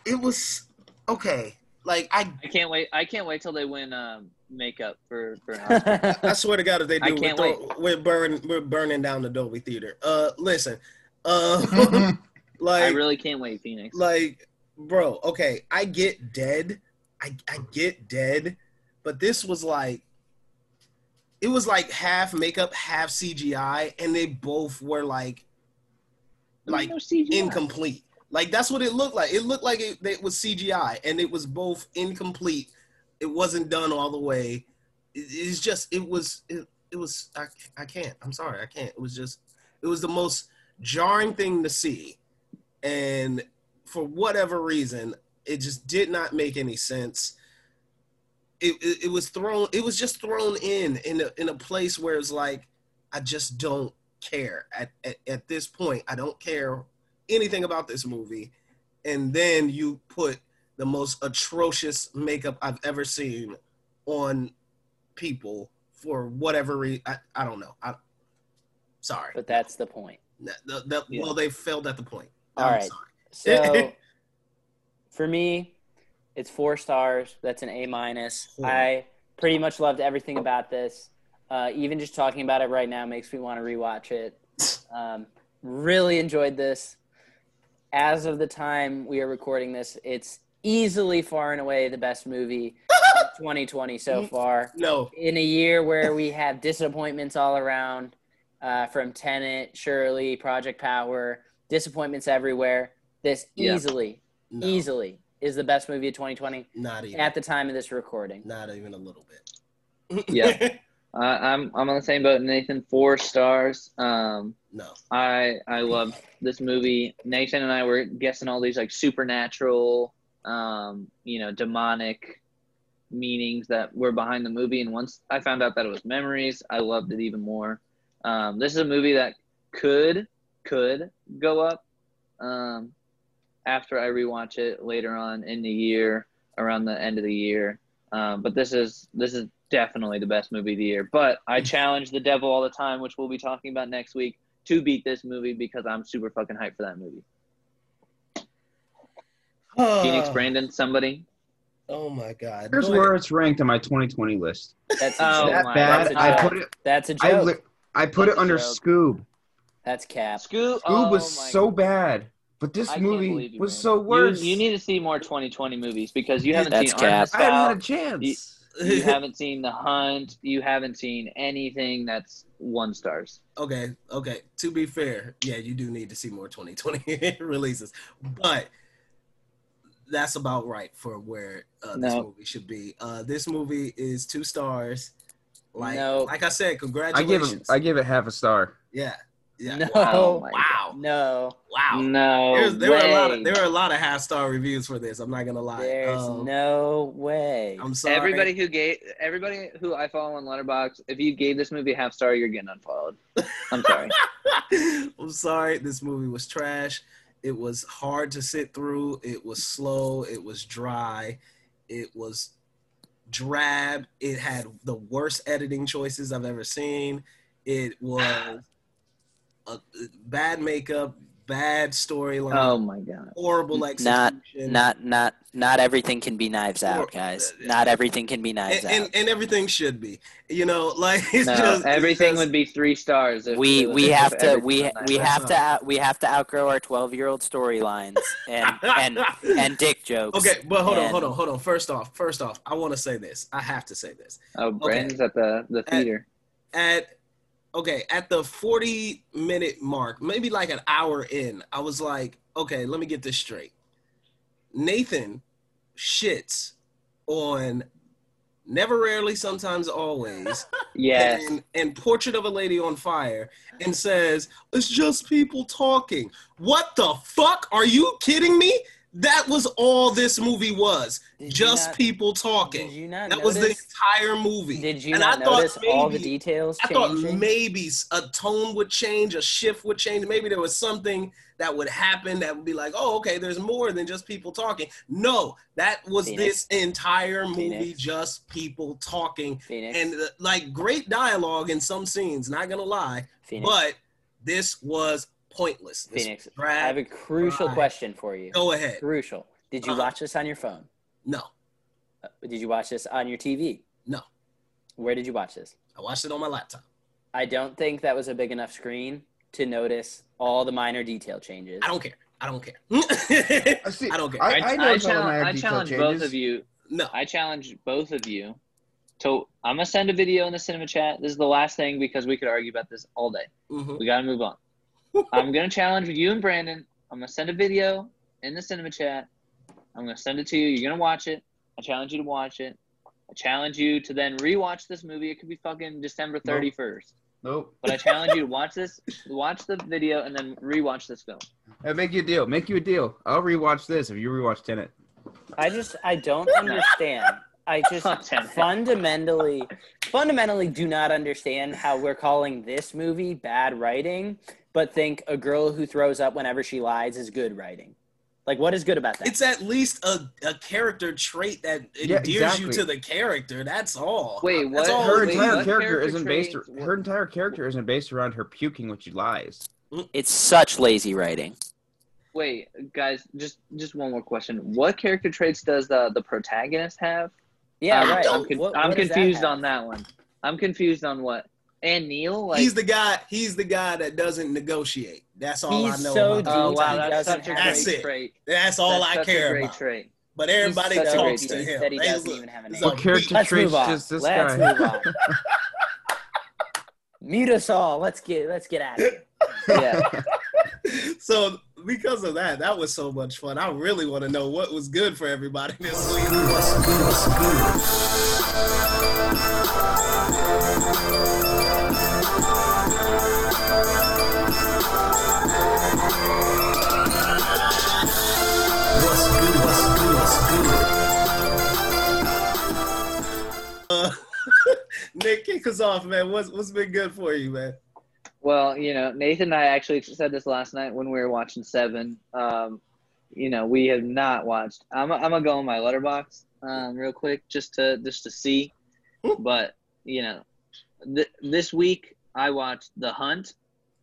it was okay. Like I I can't wait. I can't wait till they win um, makeup for for an I swear to God, if they I do, we're, can't throw- we're burning we're burning down the Dolby Theater. Uh, listen, uh, like I really can't wait, Phoenix. like bro okay i get dead. I i get dead but this was like it was like half makeup half cgi and they both were like like No incomplete. Like that's what it looked like. It looked like it, it was cgi and it was both incomplete. It wasn't done all the way. It, it's just it was it, it was I, I can't. I'm sorry. I can't. It was just it was the most jarring thing to see. And for whatever reason it just did not make any sense. It, it, it was thrown it was just thrown in in a, in a place where it's like i just don't care. At, at at this point i don't care anything about this movie. And then you put the most atrocious makeup i've ever seen on people for whatever reason I, I don't know. I sorry. But that's the point. The, the, Yeah. well they failed at the point All I'm right. sorry. So for me, it's four stars. That's an A minus. Cool. I pretty much loved everything about this. Uh, even just talking about it right now makes me want to rewatch it. Um, really enjoyed this. As of the time we are recording this, it's easily far and away the best movie 2020 so far. no in a year where we have disappointments all around uh, from Tenet, Shirley, Project Power, disappointments everywhere. This Yeah. easily, no. easily is the best movie of 2020 Not even. at the time of this recording. not even a little bit. Yeah. Uh, I'm I'm on the same boat, Nathan. Four stars. Um, no. I I love this movie. Nathan and I were guessing all these like supernatural, um, you know, demonic meanings that were behind the movie. And once I found out that it was memories, I loved it even more. Um, this is a movie that could could go up um, after I rewatch it later on in the year, around the end of the year. Um, but this is this is definitely the best movie of the year. But I challenge the devil all the time, which we'll be talking about next week, to beat this movie because I'm super fucking hyped for that movie. Phoenix Brandon, somebody. Oh my God. Here's Go ahead. where it's ranked on my 2020 list. That's a Oh that bad. that's a I joke. put it. That's a I joke. Li- I put That's it under joke. Scoob. That's cap. Scoob, Scoob oh was my so God. bad, but this I movie you, was man. so worse. You, you need to see more 2020 movies because you haven't That's seen cap. I haven't had a Fowl, chance. you haven't seen The Hunt, you haven't seen anything that's one stars. okay, okay. To be fair, yeah, you do need to see more 2020 releases, but that's about right for where uh, this No. movie should be. Uh, this movie is two stars. Like, No. like I said, I give it. congratulations. I give it half a star. yeah, yeah. No. Oh my Wow, No, wow. No, There's, there were a lot. Of, there were a lot of half star reviews for this. I'm not gonna lie. there's Um, no way. I'm sorry. Everybody who gave everybody who I follow on Letterboxd, if you gave this movie half star, you're getting unfollowed. I'm sorry. I'm sorry. This movie was trash. It was hard to sit through. It was slow. It was dry. It was drab. It had the worst editing choices I've ever seen. It was a, bad makeup, bad storyline, oh my god. horrible Not- execution. Not not not everything can be knives out, guys. Uh, not everything can be knives and, and, out. and everything should be. You know, like it's No, just it's everything just- would be three stars. If We it we have to we we That's have to out, we have to outgrow our 12 year old storylines and and and dick jokes. Okay, but hold on, hold on, hold on. First off, first off, I want to say this. I have to say this. Oh, Brandon's at the the theater. At okay, at the 40 minute mark, maybe like an hour in, I was like, okay, let me get this straight. Nathan shits on never rarely, sometimes always, yes. and, and Portrait of a Lady on Fire, and says, it's just people talking. What the fuck? Are you kidding me? That was all this movie was. Did just not- people talking. That was the entire movie. Did you And not I thought notice all the maybe- details I thought maybe a tone would change, a shift would change. Maybe there was something that would happen that would be like, oh, okay, there's more than just people talking. No, that was Phoenix. this entire movie, Phoenix. just people talking. Phoenix, And uh, like great dialogue in some scenes, not gonna lie, but this was pointless. This Phoenix. was I have a crucial Right. question for you. Go ahead. Crucial. Did you Uh-huh. watch this on your phone? No, Uh, Did you watch this on your TV? No. Where did you watch this? I watched it on my laptop. I don't think that was a big enough screen to notice all the minor detail changes. I don't care. I don't care. I see. I don't care. I, I, I I, know all challenge, minor I challenge changes. both of you. no. I challenge both of you. So I'm gonna send a video in the cinema chat. This is the last thing because we could argue about this all day. Mhm. We gotta move on. I'm gonna challenge you and Brandon. I'm gonna send a video in the cinema chat. I'm gonna send it to you. You're gonna watch it. I challenge you to watch it. I challenge you to then rewatch this movie. It could be fucking December 31st. Nope. But I challenge you to watch this, watch the video, and then rewatch this film. Hey, make you a deal. Make you a deal. I'll rewatch this if you rewatch Tenet. I just I don't understand. I just fundamentally fundamentally do not understand how we're calling this movie bad writing, but think a girl who throws up whenever she lies is good writing. Like what is good about that? It's at least a, a character trait that Yeah, endears you to the character. That's all. Wait, That's what? all Her it wait, entire what character character isn't based. traits- Her entire character isn't based around her puking when she lies. Mm. It's such lazy writing. Wait, guys, just just one more question. What character traits does the the protagonist have? Yeah, I'm, right. I'm, con- What- I'm what does that confused on that one. I'm confused on what. And Neil, like, he's the guy. He's the guy that doesn't negotiate. That's all He's I know. so about oh deep, him. wow, he that's such a have- great That's it. trait. That's all That's I care a great about. trait. But everybody such a great talks to trait him. that he They doesn't look- even have a name. a What character Let's traits move on. does this Let's guy? move on. Mute us all. Let's get let's get at it. Yeah. so because of that, that was so much fun. I really want to know what was good for everybody this week. What's good? What's good? Nick, kick us off, man. What's what's been good for you, man? Well, you know, Nathan and I actually said this last night when we were watching Seven. Um, you know, we have not watched. I'm, I'm gonna go on my Letterboxd um, real quick just to just to see. But you know, th- this week I watched The Hunt.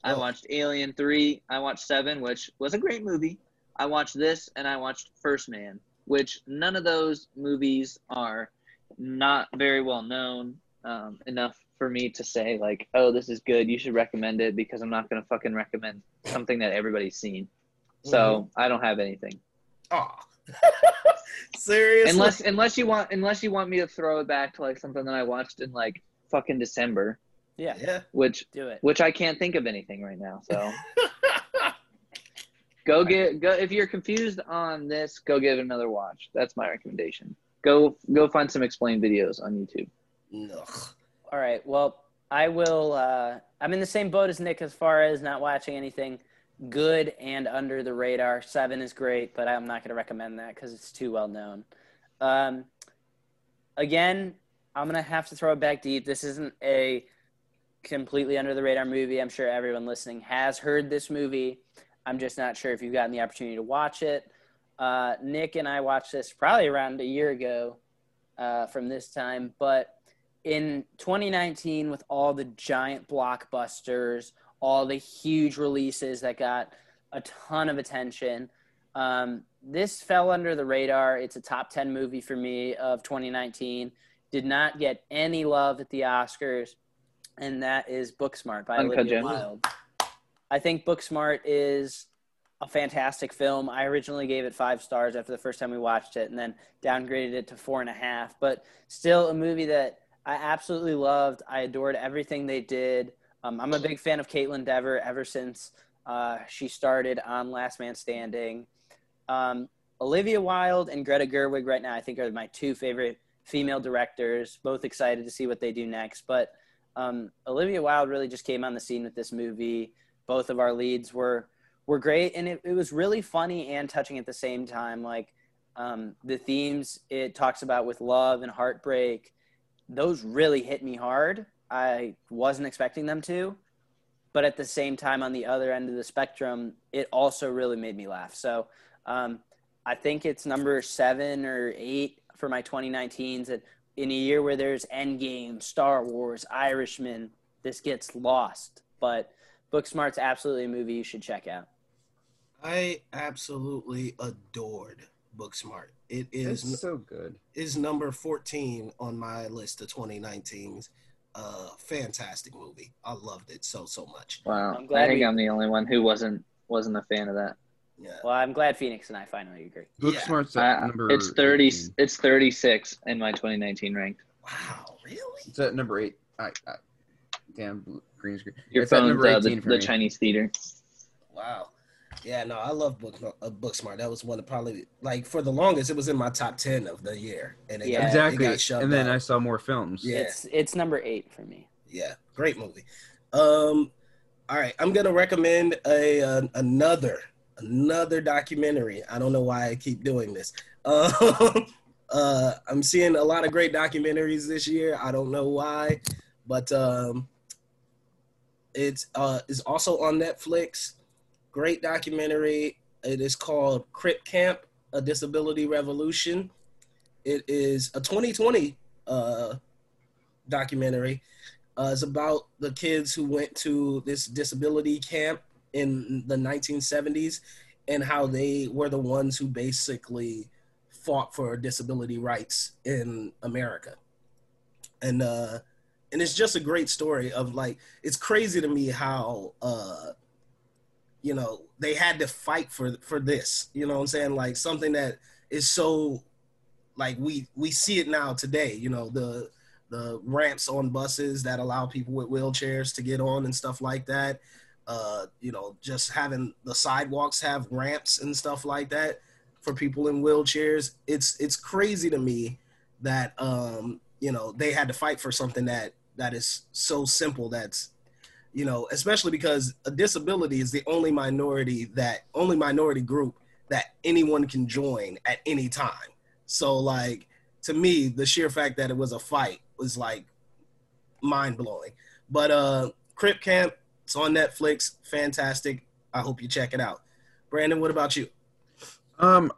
I Oh. watched Alien Three. I watched Seven, which was a great movie. I watched this, and I watched First Man, which none of those movies are not very well known um, enough for me to say like, oh, this is good. You should recommend it because I'm not gonna fucking recommend something that everybody's seen. So I don't have anything Oh, seriously? unless unless you want unless you want me to throw it back to like something that I watched in like fucking December, Yeah, yeah. which do it. which I can't think of anything right now. So go get go if you're confused on this, go give it another watch. That's my recommendation. Go go find some explained videos on YouTube. Ugh. All right. Well, I will. Uh, I'm in the same boat as Nick as far as not watching anything good and under the radar. Seven is great, but I'm not going to recommend that because it's too well known. Um, again, I'm to have to throw it back deep. This isn't a completely under the radar movie. I'm sure everyone listening has heard this movie. I'm just not sure if you've gotten the opportunity to watch it. Uh, Nick and I watched this probably around a year ago uh, from this time, but in 2019 with all the giant blockbusters all the huge releases that got a ton of attention um, this fell under the radar it's a top 10 movie for me of 2019 did not get any love at the oscars and that is booksmart by Uncut olivia Gems. wilde i think booksmart is a fantastic film i originally gave it five stars after the first time we watched it and then downgraded it to four and a half but still a movie that I absolutely loved. I adored everything they did. Um, I'm a big fan of Kaitlyn Dever ever since uh, she started on Last Man Standing. Um, Olivia Wilde and Greta Gerwig right now, I think, are my two favorite female directors. Both excited to see what they do next. But um, Olivia Wilde really just came on the scene with this movie. Both of our leads were were great, and it, it was really funny and touching at the same time. Like um, the themes it talks about with love and heartbreak those really hit me hard. I wasn't expecting them to, but at the same time, on the other end of the spectrum, it also really made me laugh. So um, I think it's number seven or eight for my 2019s. That in a year where there's Endgame, Star Wars, Irishman, this gets lost. But Booksmart's absolutely a movie you should check out. I absolutely adored Booksmart. It It's so good. is number 14 on my list of 2019's. Uh, fantastic movie. I loved it so so much. Wow, I'm glad I think we- I'm the only one who wasn't wasn't a fan of that. Yeah. Well, I'm glad Phoenix and I finally agree. Booksmart's at Uh, number. it's thirty. 18. It's thirty six in my 2019 ranked. Wow, really? It's at number eight. I, I, damn, green screen. Your it's at phone's number uh, the, the. Chinese theater. Wow. Yeah, no, I love Book uh, Booksmart. That was one of probably like for the longest, it was in my top 10 of the year, and it Yeah. got, Exactly. It got shoved And then out. I saw more films. Yeah. It's it's number eight for me. yeah, great movie. Um, all right, I'm gonna recommend a uh, another another documentary. I don't know why I keep doing this. Um, uh, I'm seeing a lot of great documentaries this year. I don't know why, but um, it's uh, is also on Netflix. Great documentary. It is called Crip Camp: A Disability Revolution. It is a 2020 uh, documentary. Uh, it's about the kids who went to this disability camp in the 1970s and how they were the ones who basically fought for disability rights in America. And uh, and it's just a great story of like it's crazy to me how uh, you know they had to fight for for this. You know what I'm saying? Like something that is so like we we see it now today. You know the the ramps on buses that allow people with wheelchairs to get on and stuff like that. Uh, you know, just having the sidewalks have ramps and stuff like that for people in wheelchairs. It's it's crazy to me that um, you know they had to fight for something that that is so simple. That's you know, especially because a disability is the only minority that only minority group that anyone can join at any time. So like to me, the sheer fact that it was a fight was like mind blowing. But uh Crip Camp, it's on Netflix, fantastic. I hope you check it out. Brandon, what about you? Um,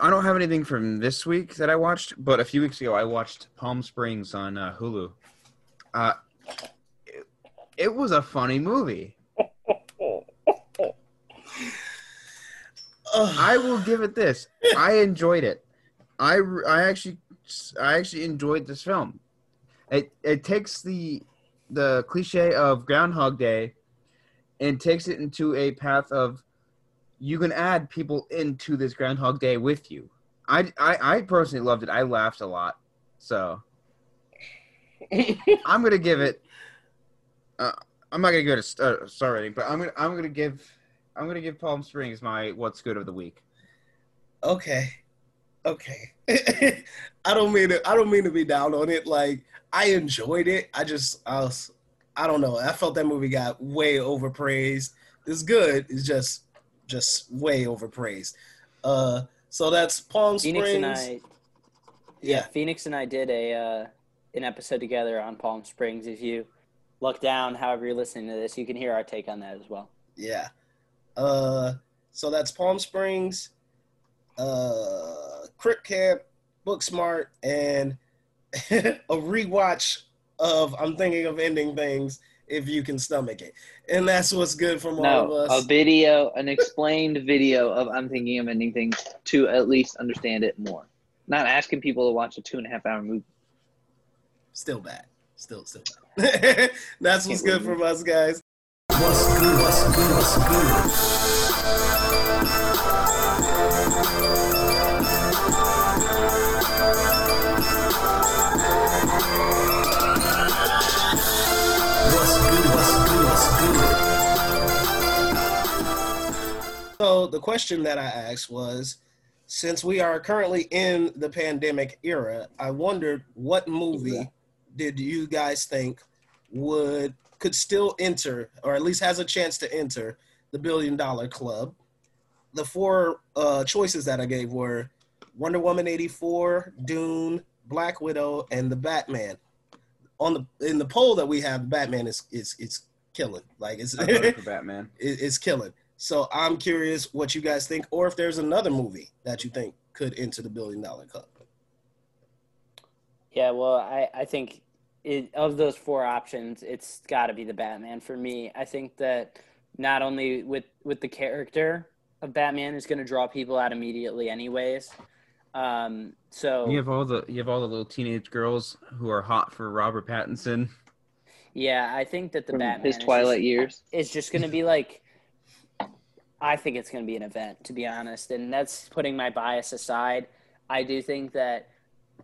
I don't have anything from this week that I watched, but a few weeks ago I watched Palm Springs on uh, Hulu. Uh, it, it was a funny movie. I will give it this. I enjoyed it. I, I actually I actually enjoyed this film. It it takes the the cliche of Groundhog Day and takes it into a path of you can add people into this Groundhog Day with you. I I, I personally loved it. I laughed a lot. So I'm gonna give it. Uh, I'm not gonna give it a star, star rating, but I'm gonna I'm gonna give I'm gonna give Palm Springs my what's good of the week. okay okay i don't mean to i don't mean to be down on it like i enjoyed it i just i was i don't know. I felt that movie got way overpraised. It's good. It's just just way overpraised. Uh so that's palm Phoenix springs. And I, yeah. Phoenix and I did a uh, an episode together on Palm Springs. If you look down, however you're listening to this, you can hear our take on that as well. yeah. Uh so that's palm springs uh crip camp book smart and a rewatch of i'm thinking of ending things if you can stomach it and that's what's good from all No, of us. a video, an explained video of I'm thinking of ending things to at least understand it more. Not asking people to watch a two and a half hour movie. still bad still still bad that's what's good from us guys What's good? What's good? What's good? So the question that I asked was, since we are currently in the pandemic era, I wondered what movie did you guys think would could still enter, or at least has a chance to enter the billion dollar club. The four uh, choices that I gave were Wonder Woman eighty four, Dune, Black Widow, and the Batman. On the in the poll that we have, Batman is is it's killing. Like it's I for Batman. it- it's killing. So I'm curious what you guys think, or if there's another movie that you think could enter the billion dollar club. Yeah, well, I, I think it, of those four options, it's got to be the Batman for me. I think that not only with with the character of Batman is going to draw people out immediately, anyways. Um, so You have all the you have all the little teenage girls who are hot for Robert Pattinson. yeah, I think that the From Batman his is Twilight just- years. is just going to be like I think it's going to be an event to be honest and that's putting my bias aside. I do think that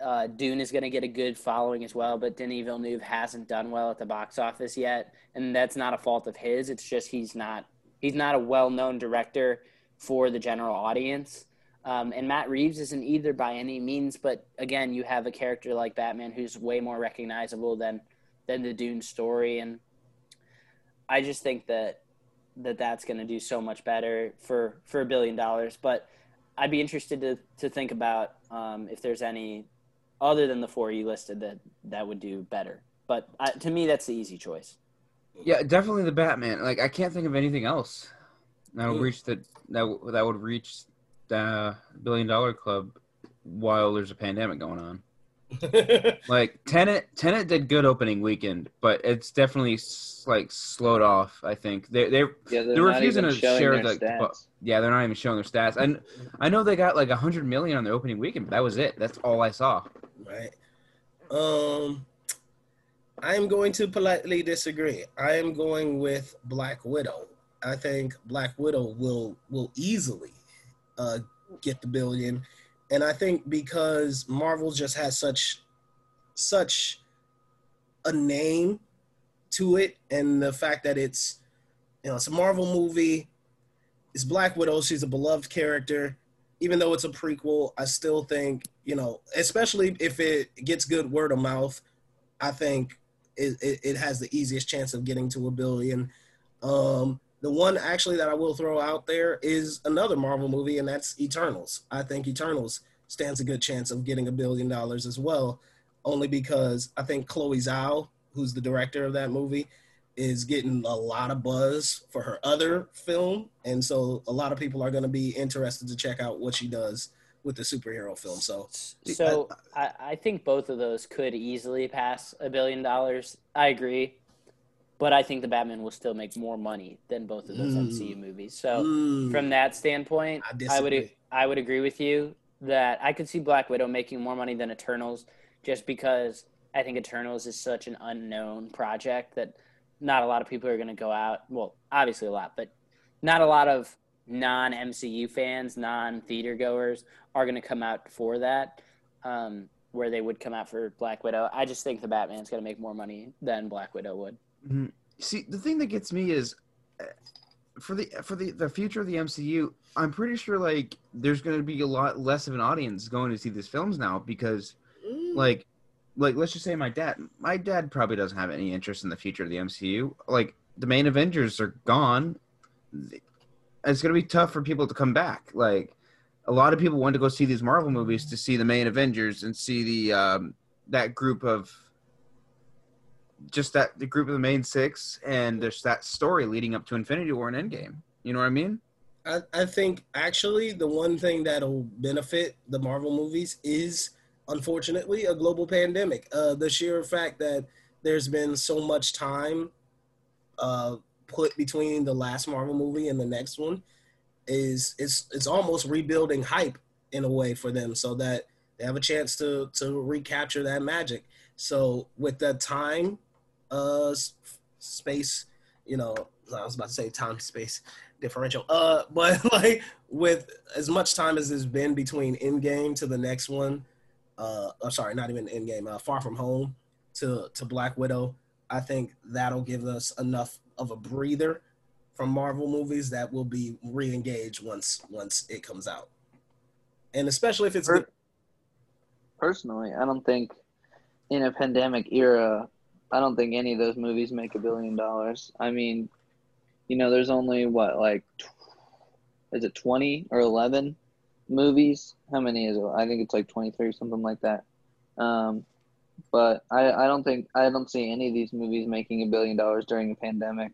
uh, Dune is going to get a good following as well but Denis Villeneuve hasn't done well at the box office yet and that's not a fault of his. It's just he's not he's not a well-known director for the general audience. Um, and Matt Reeves isn't either by any means but again you have a character like Batman who's way more recognizable than than the Dune story and I just think that that that's going to do so much better for for a billion dollars. But I'd be interested to to think about um, if there's any other than the four you listed that that would do better. But uh, to me, that's the easy choice. Yeah, definitely the Batman. Like I can't think of anything else that would Mm. reach the that that would reach the billion dollar club while there's a pandemic going on. Like Tenet, Tenet did good opening weekend, but it's definitely like slowed off. I think they they Yeah, they're, They're refusing to share the- stats. yeah they're not even showing their stats. And I know they got like a hundred million on their opening weekend, but that was it. That's all I saw. right? Um, I am going to politely disagree. I am going with Black Widow. I think Black Widow will will easily uh, get the billion, and I think because Marvel just has such such a name to it, and the fact that it's You know, it's a Marvel movie. It's Black Widow. She's a beloved character. Even though it's a prequel, I still think, you know, especially if it gets good word of mouth, I think it, it, it has the easiest chance of getting to a billion. Um, the one actually that I will throw out there is another Marvel movie, and that's Eternals. I think Eternals stands a good chance of getting a billion dollars as well, only because I think Chloe Zhao, who's the director of that movie, is getting a lot of buzz for her other film, and so a lot of people are going to be interested to check out what she does with the superhero film. So, So I, I think both of those could easily pass a billion dollars. I agree. But I think the Batman will still make more money than both of those Mm. MCU movies. So mm, from that standpoint, I I would. I would agree with you that I could see Black Widow making more money than Eternals, just because I think Eternals is such an unknown project that not a lot of people are going to go out. Well, obviously a lot, but not a lot of non MCU fans, non theater goers are going to come out for that. Um, where they would come out for Black Widow. I just think the Batman's going to make more money than Black Widow would. Mhm. See, the thing that gets me is uh, for the for the the future of the MCU. I'm pretty sure like there's going to be a lot less of an audience going to see these films now because mm, like like let's just say my dad my dad probably doesn't have any interest in the future of the MCU. Like the main Avengers are gone. It's going to be tough for people to come back. Like a lot of people want to go see these Marvel movies to see the main Avengers and see the um that group of just that the group of the main six and there's that story leading up to Infinity War and Endgame. You know what I mean? I, I think actually the one thing that'll benefit the Marvel movies is unfortunately a global pandemic. Uh, the sheer fact that there's been so much time uh, put between the last Marvel movie and the next one is it's it's almost rebuilding hype in a way for them so that they have a chance to to recapture that magic. So with that time, uh, space, you know, I was about to say time space differential. Uh, but like with as much time as there's been between Endgame to the next one, uh, I'm sorry, not even Endgame, uh, Far From Home to to Black Widow, I think that'll give us enough of a breather from Marvel movies that will be re-engaged once once it comes out, and especially if it's Per- Personally, I don't think in a pandemic era, I don't think any of those movies make a billion dollars. I mean, you know, there's only what like, is it 20 or 11 movies? How many is it? I think it's like 23 or something like that. Um, but I, I don't think I don't see any of these movies making a billion dollars during a pandemic.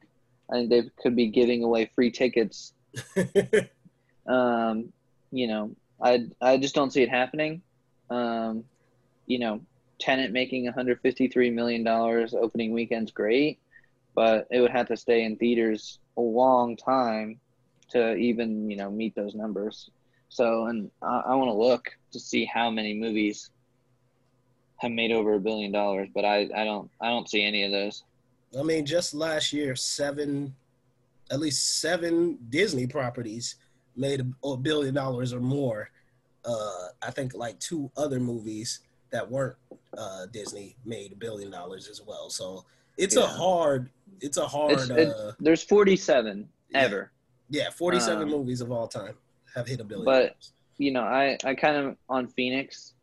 I think they could be giving away free tickets um, you know, I I just don't see it happening. Um, you know, Tenet making 153 million dollars opening weekend's great, but it would have to stay in theaters a long time to even you know meet those numbers. So, and I, I want to look to see how many movies have made over a billion dollars, but I, I don't I don't see any of those. I mean, just last year, seven, at least seven Disney properties made a, a billion dollars or more. Uh, I think like two other movies that weren't uh, Disney made a billion dollars as well. So it's a hard, it's a hard, It's, it, uh, there's 47 yeah. ever. yeah, 47 um, movies of all time have hit a billion. but- dollars. you know, I, I kind of on Phoenix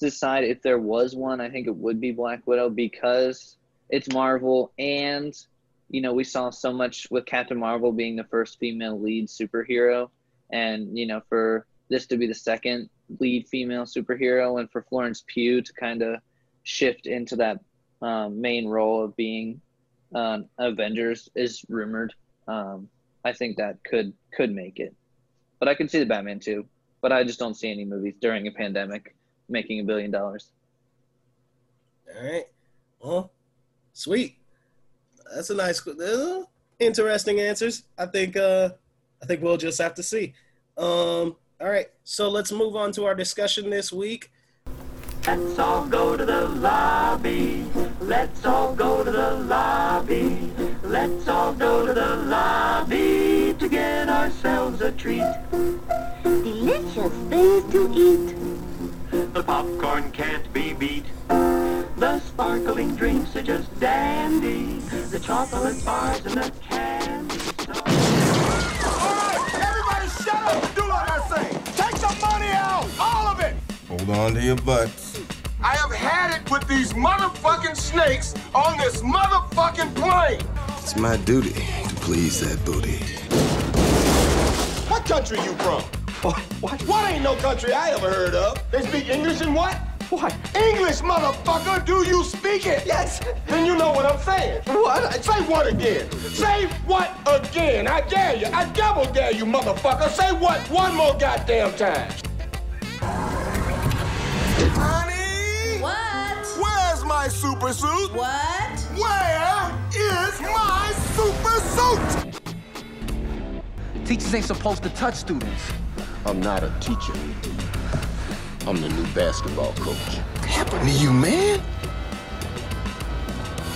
decide if there was one, I think it would be Black Widow because it's Marvel and you know, we saw so much with Captain Marvel being the first female lead superhero and you know, for this to be the second lead female superhero and for Florence Pugh to kind of shift into that um, main role of being um, Avengers is rumored. Um, I think that could could make it. But I can see the Batman too but I just don't see any movies during a pandemic making a billion dollars. All right. Well, sweet. That's a nice, uh, interesting answers. I think. Uh, I think we'll just have to see. Um. All right. So let's move on to our discussion this week. Let's all go to the lobby. Let's all go to the lobby. Let's all go to the lobby to get ourselves a treat. Delicious things to eat. The popcorn can't be beat. The sparkling drinks are just dandy. The chocolate bars and the candy. Everybody shut up do what I say. Take the money out, all of it. Hold on to your butts. I have had it with these motherfucking snakes on this motherfucking plane. It's my duty to please that booty. What country you from? What? What? What ain't no country I ever heard of? They speak English and what? What? English, motherfucker. Do you speak it? Yes. Then you know what I'm saying. What? Say what again? Say what again? I dare you. I double dare you, motherfucker. Say what one more goddamn time. My super suit? What? Where is my super suit? Teachers ain't supposed to touch students. I'm not a teacher. I'm the new basketball coach. What happened to you, man?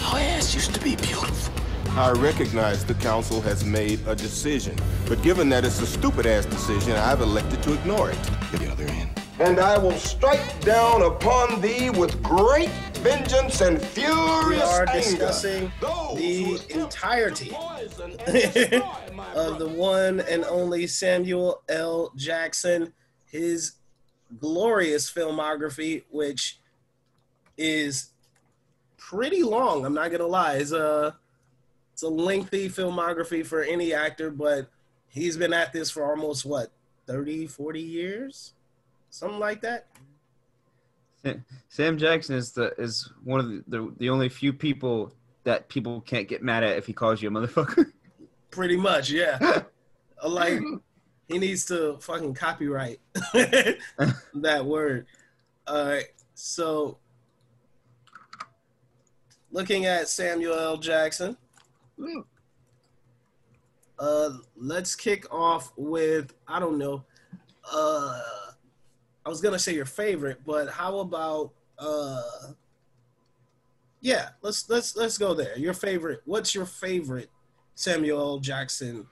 Your ass used to be beautiful. I recognize the council has made a decision, but given that it's a stupid ass decision, I've elected to ignore it. The other end. And I will strike down upon thee with great vengeance and furious anger. We are anger. discussing the entirety of the one and only Samuel L. Jackson, his glorious filmography, which is pretty long. I'm not gonna lie. It's a it's a lengthy filmography for any actor, but he's been at this for almost what 30, 40 years, something like that. Sam- Jackson is the is one of the, the the only few people that people can't get mad at if he calls you a motherfucker. Pretty much, yeah. like he needs to fucking copyright that word. All right, so looking at Samuel L. Jackson, uh, let's kick off with I don't know. Uh, I was gonna say your favorite, but how about uh? Yeah, let's let's let's go there. Your favorite. What's your favorite Samuel Jackson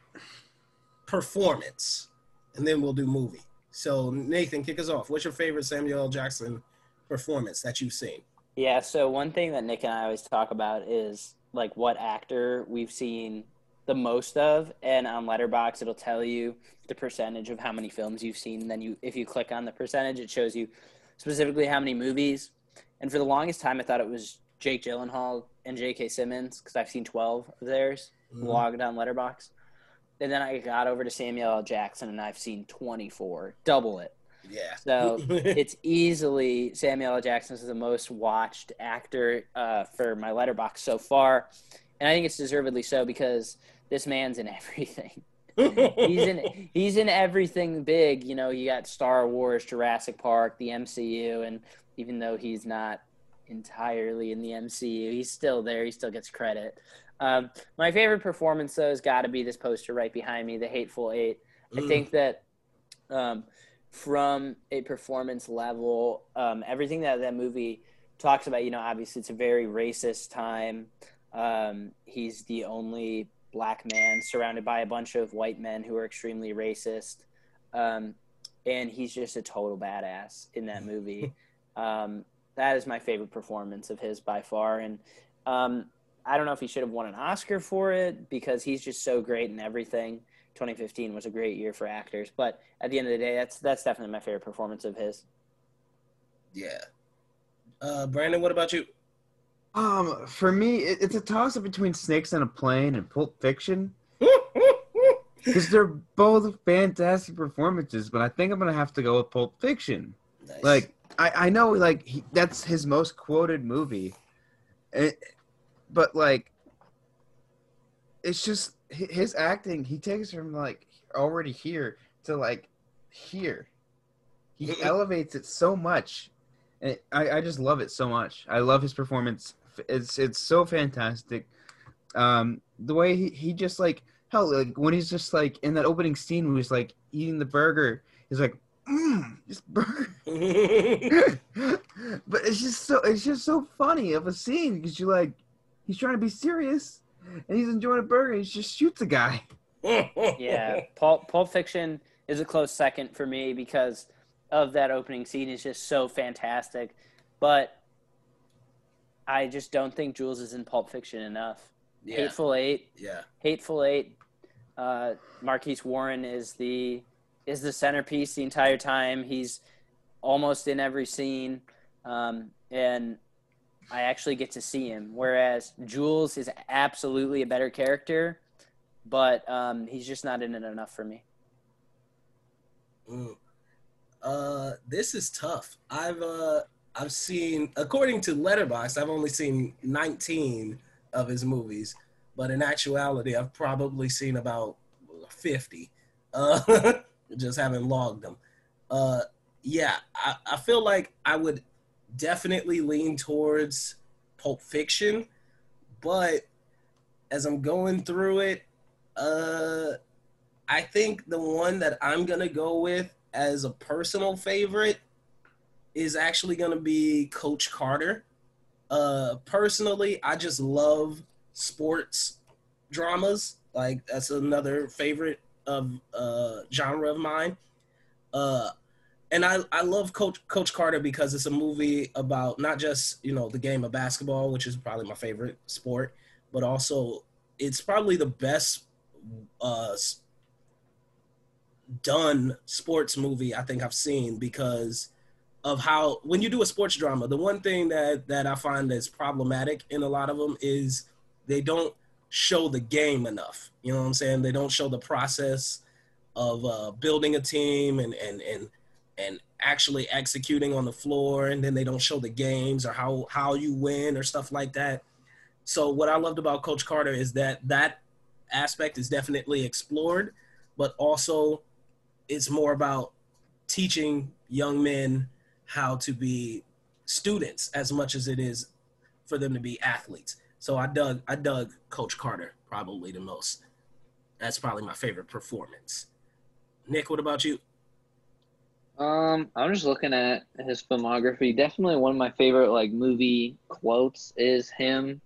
performance? And then we'll do movie. So Nathan, kick us off. What's your favorite Samuel Jackson performance that you've seen? Yeah, so one thing that Nick and I always talk about is like what actor we've seen the most of, and on Letterboxd it'll tell you the percentage of how many films you've seen. And then you, if you click on the percentage, it shows you specifically how many movies. And for the longest time, I thought it was Jake Gyllenhaal and J.K. Simmons because I've seen twelve of theirs Mhm. logged on Letterboxd. And then I got over to Samuel L. Jackson, and I've seen twenty-four, double it. Yeah. So it's easily Samuel L. Jackson is the most watched actor uh, for my Letterboxd so far, and I think it's deservedly so because this man's in everything. he's in he's in everything big. You know, you got Star Wars, Jurassic Park, the MCU, and even though he's not entirely in the MCU, he's still there. He still gets credit. Um, my favorite performance though has got to be this poster right behind me, The Hateful Eight. I Mm. think that um, from a performance level, um, everything that that movie talks about, you know, obviously it's a very racist time. Um, he's the only black man surrounded by a bunch of white men who are extremely racist. Um, and he's just a total badass in that movie. um, that is my favorite performance of his by far. And um, I don't know if he should have won an Oscar for it because he's just so great in everything. 2015 was a great year for actors, but at the end of the day, that's that's definitely my favorite performance of his. Yeah. Uh, Brandon, what about you? Um, for me, it, it's a toss up between Snakes on a Plane and Pulp Fiction. Because they're both fantastic performances, but I think I'm gonna have to go with Pulp Fiction. Like I, I know like he, that's his most quoted movie, Eh, but like it's just his acting. He takes from like already here to like here. He elevates it so much, and I, I just love it so much. I love his performance. It's it's so fantastic. Um, the way he, he just like hell like when he's just like in that opening scene when he's like eating the burger, he's like, mm, this burger. but it's just so it's just so funny of a scene because you're like he's trying to be serious and he's enjoying a burger. And he just shoots a guy. yeah, Pulp, Pulp Fiction is a close second for me because of that opening scene is just so fantastic. But I just don't think Jules is in Pulp Fiction enough. Yeah. Hateful Eight, Yeah. Hateful Eight. Uh, Marquis Warren is the is the centerpiece the entire time. He's almost in every scene, um, and I actually get to see him. Whereas Jules is absolutely a better character, but um, he's just not in it enough for me. Mm. Uh, this is tough. I've uh, I've seen, according to Letterboxd, I've only seen 19 of his movies, but in actuality, I've probably seen about 50. Uh, just haven't logged them. Uh, yeah, I, I feel like I would definitely lean towards Pulp Fiction, but as I'm going through it, uh, I think the one that I'm gonna go with as a personal favorite is actually gonna be Coach Carter. Uh, personally, I just love sports dramas. Like that's another favorite of uh, genre of mine. Uh, and I, I love Coach Coach Carter because it's a movie about not just you know the game of basketball, which is probably my favorite sport, but also it's probably the best uh, done sports movie I think I've seen because of how when you do a sports drama, the one thing that that I find that's problematic in a lot of them is they don't show the game enough. You know what I'm saying? They don't show the process of uh, building a team and and and and actually executing on the floor, and then they don't show the games or how how you win or stuff like that. So what I loved about Coach Carter is that that aspect is definitely explored, but also it's more about teaching young men how to be students as much as it is for them to be athletes. So I dug I dug Coach Carter probably the most. That's probably my favorite performance. Nick, what about you? Um, I'm just looking at his filmography. Definitely one of my favorite like movie quotes is him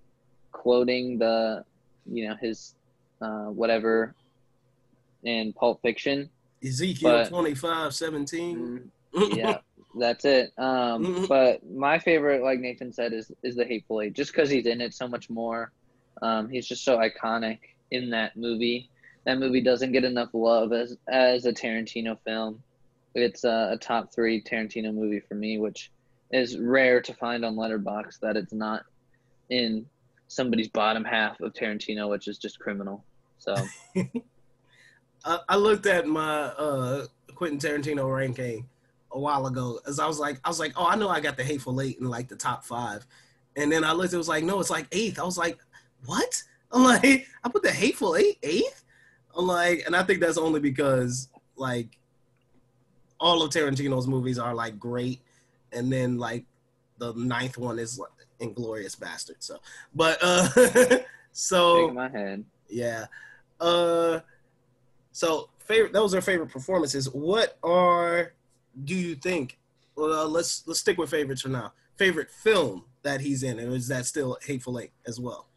quoting the, you know, his uh, whatever in Pulp Fiction. Ezekiel But- 25, 17. yeah, that's it. Um, but my favorite, like Nathan said, is is the Hateful Eight, just because he's in it so much more. Um, he's just so iconic in that movie. That movie doesn't get enough love as as a Tarantino film. It's a, a top three Tarantino movie for me, which is rare to find on Letterboxd that it's not in somebody's bottom half of Tarantino, which is just criminal. So I, I looked at my uh Quentin Tarantino ranking a while ago as I was like I was like, oh I know I got the hateful eight in like the top five. And then I looked, it was like, no, it's like eighth. I was like, what? I'm like, I put the hateful eight eighth? I'm like, and I think that's only because like all of Tarantino's movies are like great, and then like the ninth one is like Inglourious Basterd. So, but uh, so my head. yeah. Uh, so favorite. Those are favorite performances. What are do you think? Well, uh, let's let's stick with favorites for now. Favorite film that he's in, and is that still Hateful Eight as well?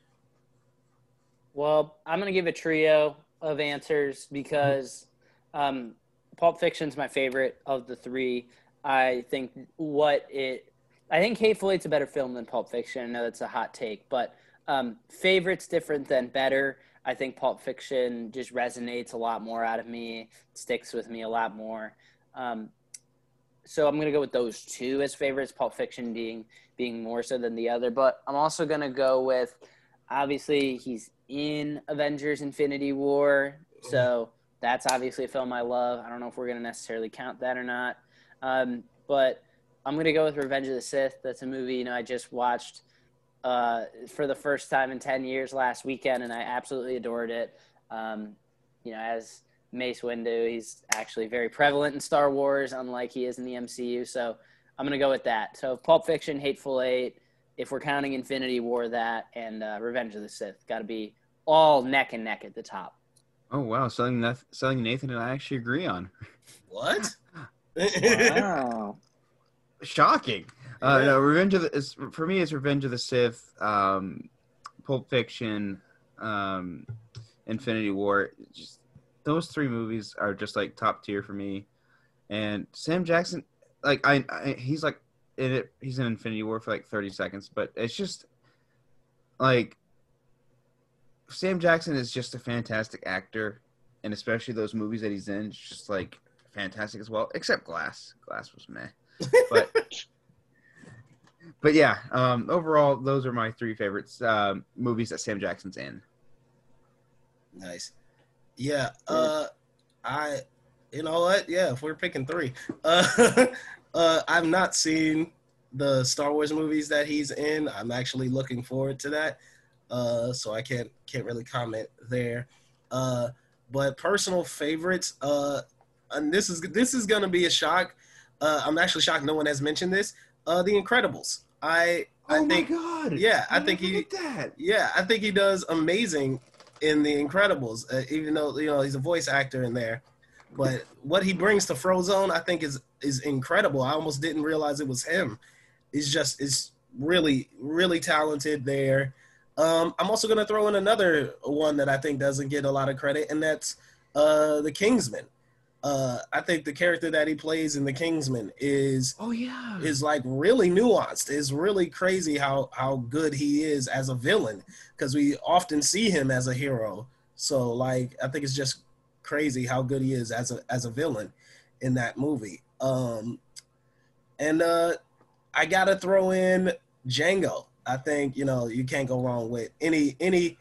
Well, I'm to give a trio of answers because um, Pulp Fiction's my favorite of the three. I think what it, I think Hateful Eight's a better film than Pulp Fiction. I know that's a hot take, but um, favorite's different than better. I think Pulp Fiction just resonates a lot more out of me, sticks with me a lot more. Um, so I'm gonna go with those two as favorites. Pulp Fiction being being more so than the other, but I'm also gonna go with obviously he's in Avengers Infinity War, so that's obviously a film I love. I don't know if we're gonna necessarily count that or not, um, but I'm gonna go with Revenge of the Sith. That's a movie you know I just watched uh, for the first time in ten years last weekend, and I absolutely adored it. Um, you know, as Mace Windu, he's actually very prevalent in Star Wars, unlike he is in the MCU. So I'm gonna go with that. So Pulp Fiction, Hateful Eight. If we're counting Infinity War, that and uh, Revenge of the Sith got to be all neck and neck at the top. Oh wow, something that something Nathan and I actually agree on. What? Wow. Shocking. Uh, no, Revenge of the is, for me it's Revenge of the Sith, um, Pulp Fiction, um, Infinity War. Just those three movies are just like top tier for me. And Sam Jackson, like I, I he's like in it. He's in Infinity War for like thirty seconds, but it's just like Sam Jackson is just a fantastic actor, and especially those movies that he's in, it's just like fantastic as well. Except Glass. Glass was meh. But but yeah, um, overall, those are my three favorites um, movies that Sam Jackson's in. Nice. Yeah. Uh, I, you know what? Yeah, if we're picking three, uh, uh, I've not seen the Star Wars movies that he's in. I'm actually looking forward to that. Uh, so I can't can't really comment there. Uh, but personal favorites. Uh, and this is this is gonna be a shock. Uh, I'm actually shocked no one has mentioned this. Uh, The Incredibles. I I Oh my God! yeah, I How think he yeah, I think he does amazing in The Incredibles. Uh, even though you know he's a voice actor in there, but what he brings to Frozone, I think is is incredible. I almost didn't realize it was him. He's just is really really talented there. Um, I'm also gonna throw in another one that I think doesn't get a lot of credit, and that's uh, the Kingsman. Uh, I think the character that he plays in the Kingsman is Oh yeah. is like really nuanced. It's really crazy how how good he is as a villain because we often see him as a hero. So like I think it's just crazy how good he is as a as a villain in that movie. Um and uh I got to throw in Django. I think, you know, you can't go wrong with any any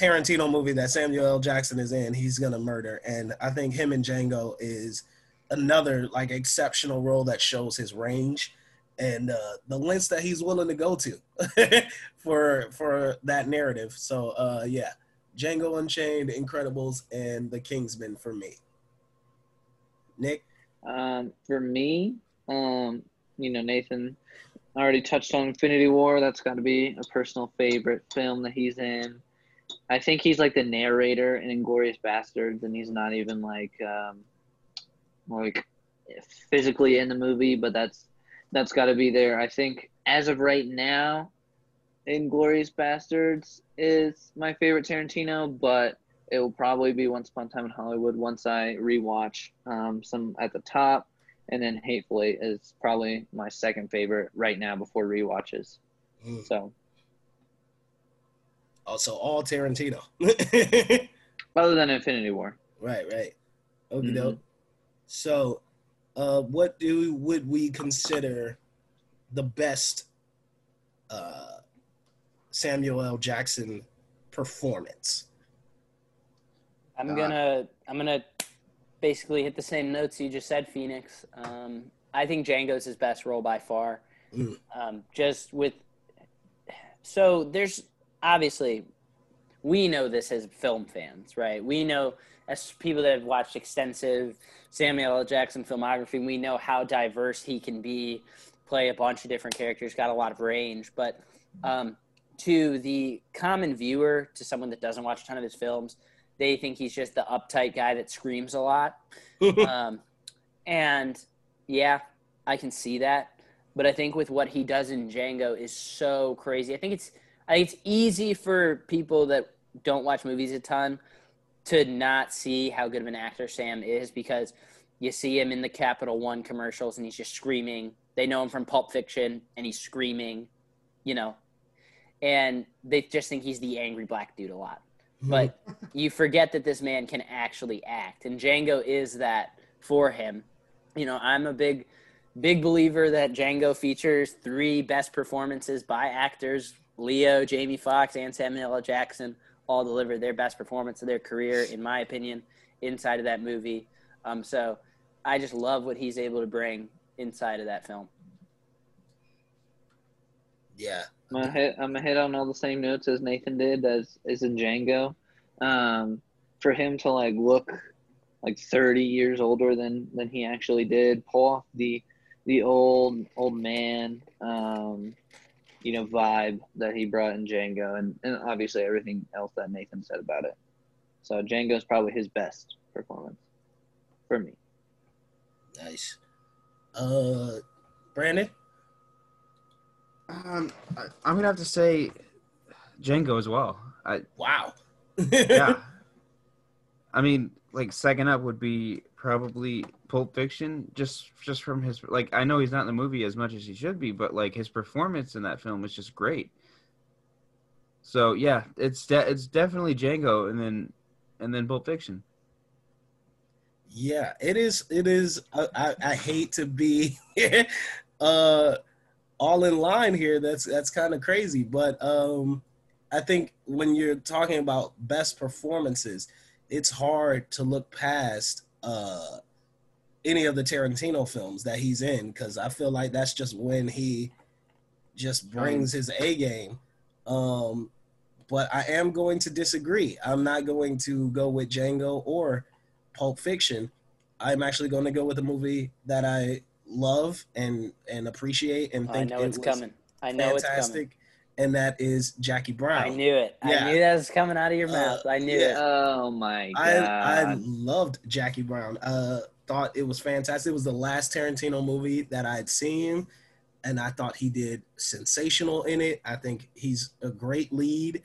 Tarantino movie that Samuel L. Jackson is in, he's gonna murder. And I think him and Django is another like exceptional role that shows his range and uh, the lengths that he's willing to go to for for that narrative. So uh, yeah, Django Unchained, Incredibles, and The Kingsman for me. Nick, Um, for me, um, you know, Nathan already touched on Infinity War. That's got to be a personal favorite film that he's in. I think he's like the narrator in Inglourious Basterds, and he's not even like um, like physically in the movie, but that's that's got to be there. I think as of right now, Inglourious Basterds is my favorite Tarantino, but it will probably be Once Upon a Time in Hollywood once I rewatch um, some at the top, and then Hateful Eight is probably my second favorite right now before rewatches. Mm. So also all Tarantino. other than Infinity War, right, right. Okay, Mhm. So, uh, what do would we consider the best uh, Samuel L. Jackson performance? I'm Uh, gonna I'm gonna basically hit the same notes you just said, Phoenix. Um, I think Django's his best role by far. Mm. Um, just with so there's obviously we know this as film fans, right? We know as people that have watched extensive Samuel L. Jackson filmography, we know how diverse he can be, play a bunch of different characters, got a lot of range. But um, to the common viewer, to someone that doesn't watch a ton of his films, they think he's just the uptight guy that screams a lot. um, and yeah, I can see that. But I think with what he does in Django is so crazy. I think it's it's easy for people that don't watch movies a ton to not see how good of an actor Sam is because you see him in the Capital One commercials and he's just screaming. They know him from Pulp Fiction and he's screaming, you know, and they just think he's the angry black dude a lot. Hmm. But you forget that this man can actually act, and Django is that for him. You know, I'm a big, big believer that Django features three best performances by actors: Leo, Jamie Foxx, and Samuel L. Jackson. All delivered their best performance of their career, in my opinion, inside of that movie. Um, so I just love what he's able to bring inside of that film. Yeah. I'm gonna hit. I'm gonna hit on all the same notes as Nathan did, as as in Django. Um, for him to like look like 30 years older than than he actually did, pull off the the old old man, um, you know, vibe that he brought in Django, and and obviously everything else that Nathan said about it. So Django is probably his best performance for me. Nice. Uh, Brandon. Um, I, I'm gonna have to say Django as well. I, Wow. yeah. I mean, like second up would be probably Pulp Fiction, just just from his like. I know he's not in the movie as much as he should be, but like his performance in that film was just great. So yeah, it's de- it's definitely Django, and then and then Pulp Fiction. Yeah, it is. It is. I, I, I hate to be uh, all in line here. That's that's kind of crazy, but um, I think when you're talking about best performances, it's hard to look past uh, any of the Tarantino films that he's in because I feel like that's just when he just brings his A game. Um, but I am going to disagree. I'm not going to go with Django or Pulp Fiction. I'm actually going to go with a movie that I love and and appreciate and Oh, I think know it it's was coming. I know it's coming. fantastic, and that is Jackie Brown. I knew it. Yeah. I knew that was coming out of your mouth. I knew it. Oh my god! I I loved Jackie Brown. Uh, thought it was fantastic. It was the last Tarantino movie that I had seen, and I thought he did sensational in it. I think he's a great lead.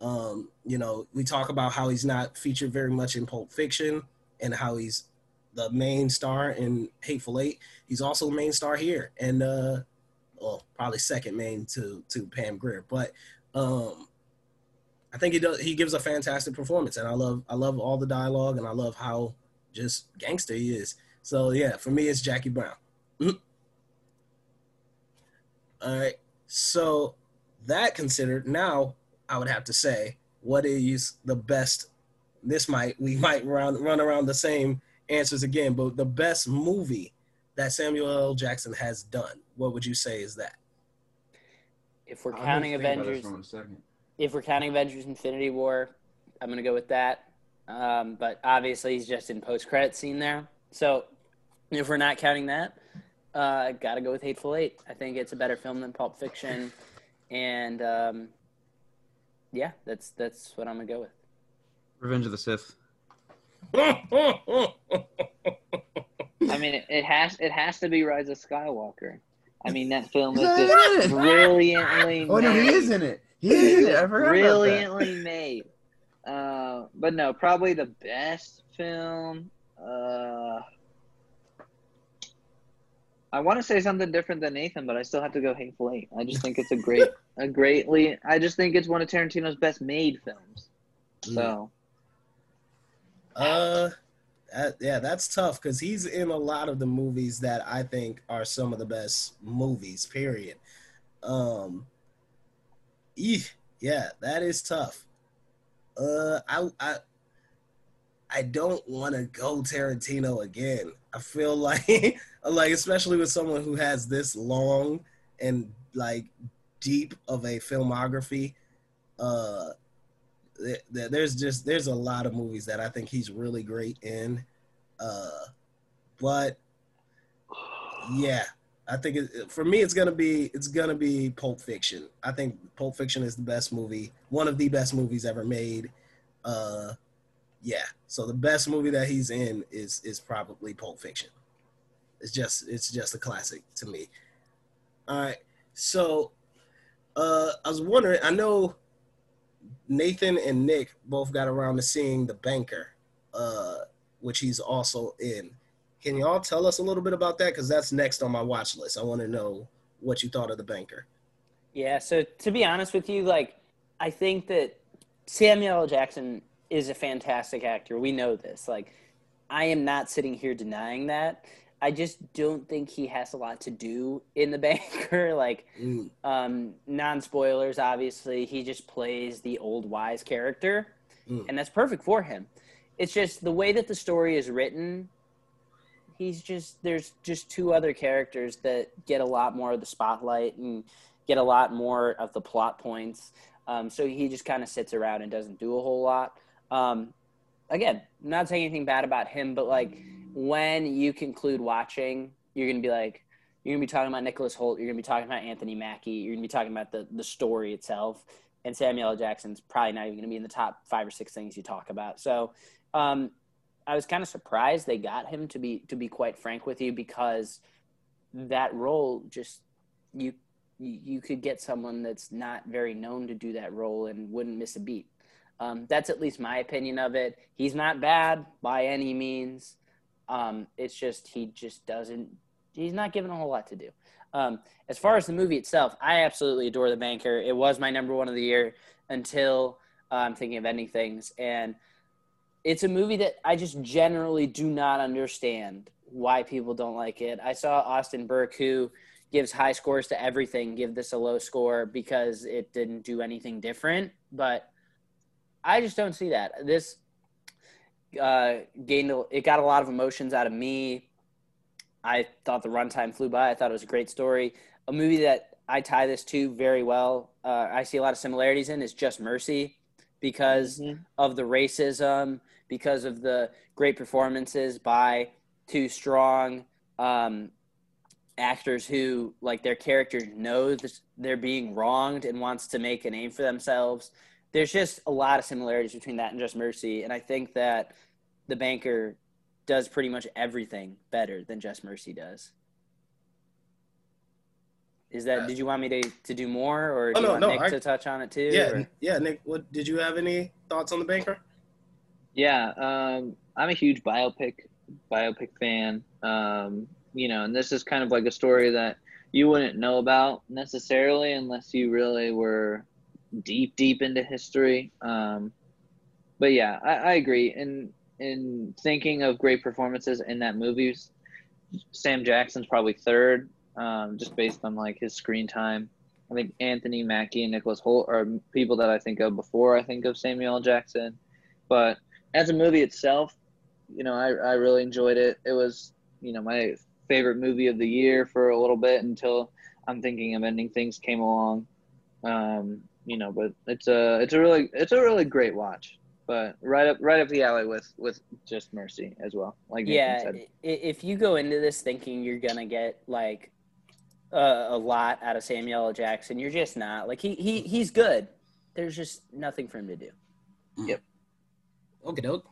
Um, you know, we talk about how he's not featured very much in Pulp Fiction and how he's the main star in Hateful Eight. He's also the main star here, and uh, well, probably second main to to Pam Grier, but um, I think he does. He gives a fantastic performance, and I love I love all the dialogue, and I love how just gangster he is. So yeah, for me, it's Jackie Brown. Mhm. All right. So that considered, now I would have to say, what is the best? This might we might run run around the same answers again, but the best movie that Samuel L. Jackson has done. What would you say is that? If we're counting thinking about this Avengers, for one second. if we're counting Avengers Infinity War, I'm gonna go with that. Um, but obviously, he's just in post credit scene there. So if we're not counting that, uh, gotta go with Hateful Eight. I think it's a better film than Pulp Fiction, and um, yeah, that's that's what I'm gonna go with. Revenge of the Sith. I mean, it, it has it has to be Rise of Skywalker. I mean, that film is just brilliantly. Oh no, he is in it. He is in it. I forgot brilliantly made. Uh, but no, probably the best film. Uh, I want to say something different than Nathan, but I still have to go Hateful Eight. I just think it's a great, a greatly. I just think it's one of Tarantino's best made films. So Uh, that, yeah, that's tough because he's in a lot of the movies that I think are some of the best movies. Period. Um, yeah, that is tough. Uh, I I I don't want to go Tarantino again. I feel like like especially with someone who has this long and like deep of a filmography. Uh, th- th- there's just there's a lot of movies that I think he's really great in. Uh, but yeah, I think it, for me it's gonna be it's gonna be Pulp Fiction. I think Pulp Fiction is the best movie, one of the best movies ever made. Uh, yeah, so the best movie that he's in is is probably Pulp Fiction. It's just it's just a classic to me. All right, so uh, I was wondering. I know Nathan and Nick both got around to seeing The Banker, uh, which he's also in. Can y'all tell us a little bit about that? Because that's next on my watch list. I want to know what you thought of The Banker. Yeah, so to be honest with you, like I think that Samuel L. Jackson is a fantastic actor. We know this. Like I am not sitting here denying that. I just don't think he has a lot to do in the banker. Like Mm. um non spoilers, obviously, he just plays the old wise character. Mm. And that's perfect for him. It's just the way that the story is written, he's just there's just two other characters that get a lot more of the spotlight and get a lot more of the plot points. Um, so he just kind of sits around and doesn't do a whole lot. Um, again, I'm not saying anything bad about him, but like when you conclude watching, you're gonna be like, you're gonna be talking about Nicholas Hoult, you're gonna be talking about Anthony Mackie, you're gonna be talking about the the story itself, and Samuel L. Jackson's probably not even gonna be in the top five or six things you talk about. So um, I was kind of surprised they got him to be to be quite frank with you because that role just you you could get someone that's not very known to do that role and wouldn't miss a beat. Um, that's at least my opinion of it. He's not bad by any means. Um, it's just he just doesn't. He's not given a whole lot to do. Um, as far as the movie itself, I absolutely adore The Banker. It was my number one of the year until uh, I'm thinking of ending things, and it's a movie that I just generally do not understand why people don't like it. I saw Austin Burke, who gives high scores to everything, give this a low score because it didn't do anything different. But I just don't see that. This uh, gained a, it got a lot of emotions out of me. I thought the runtime flew by. I thought it was a great story. A movie that I tie this to very well. Uh, I see a lot of similarities in is Just Mercy because of the racism, because of the great performances by two strong um, actors who, like, their characters know this, they're being wronged and wants to make a name for themselves. There's just a lot of similarities between that and Just Mercy, and I think that the banker does pretty much everything better than Just Mercy does. Is that? Did you want me to, to do more, or do Oh, you want no, Nick I- to touch on it too? Yeah, or- yeah. Nick, what did you have any thoughts on the banker? Yeah, um, I'm a huge biopic biopic fan. Um, you know, and this is kind of like a story that you wouldn't know about necessarily unless you really were deep, deep into history. Um, but yeah, I, I agree. And in thinking of great performances in that movie, Sam Jackson's probably third, um, just based on like his screen time. I think Anthony Mackie and Nicholas Hoult are people that I think of before I think of Samuel Jackson. But as a movie itself, you know, I, I really enjoyed it. It was, you know, my favorite movie of the year for a little bit until I'm thinking of ending things came along. Um, you know, but it's a it's a really it's a really great watch. But right up right up the alley with with Just Mercy as well. Like yeah, said. if you go into this thinking you're gonna get like a, a lot out of Samuel L. Jackson, you're just not. Like he he he's good. There's just nothing for him to do. Yep. Okay, doke.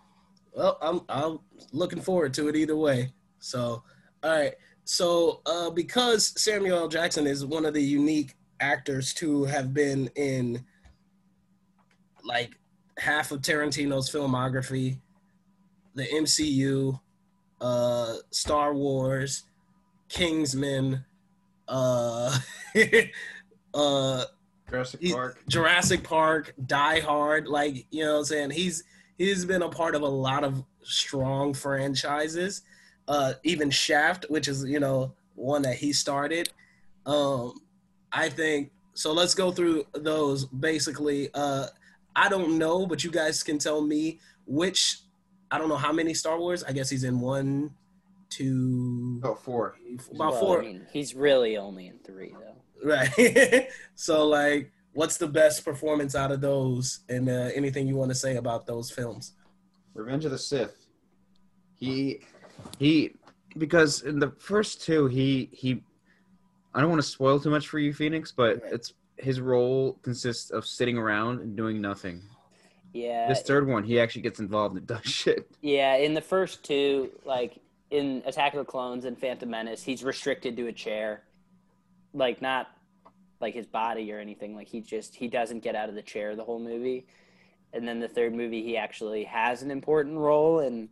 Well, I'm I'm looking forward to it either way. So, all right. So, uh, because Samuel L. Jackson is one of the unique actors to have been in like half of Tarantino's filmography, the MCU, uh, Star Wars, Kingsman, uh, uh, Jurassic Park. Jurassic Park, Die Hard, like you know what I'm saying? He's he's been a part of a lot of strong franchises. Uh even Shaft, which is, you know, one that he started. Um I think so let's go through those basically. Uh I don't know, but you guys can tell me which I don't know how many Star Wars. I guess he's in one, two, Oh, four. about Well, four. I mean, he's really only in three though. Right. so, like, what's the best performance out of those, and uh, anything you want to say about those films? Revenge of the Sith. He he because in the first two he he I don't want to spoil too much for you, Phoenix, but it's his role consists of sitting around and doing nothing. Yeah. This third one, he actually gets involved and does shit. Yeah, in the first two, like in Attack of the Clones and Phantom Menace, he's restricted to a chair. Like not like his body or anything. Like he just he doesn't get out of the chair the whole movie. And then the third movie he actually has an important role and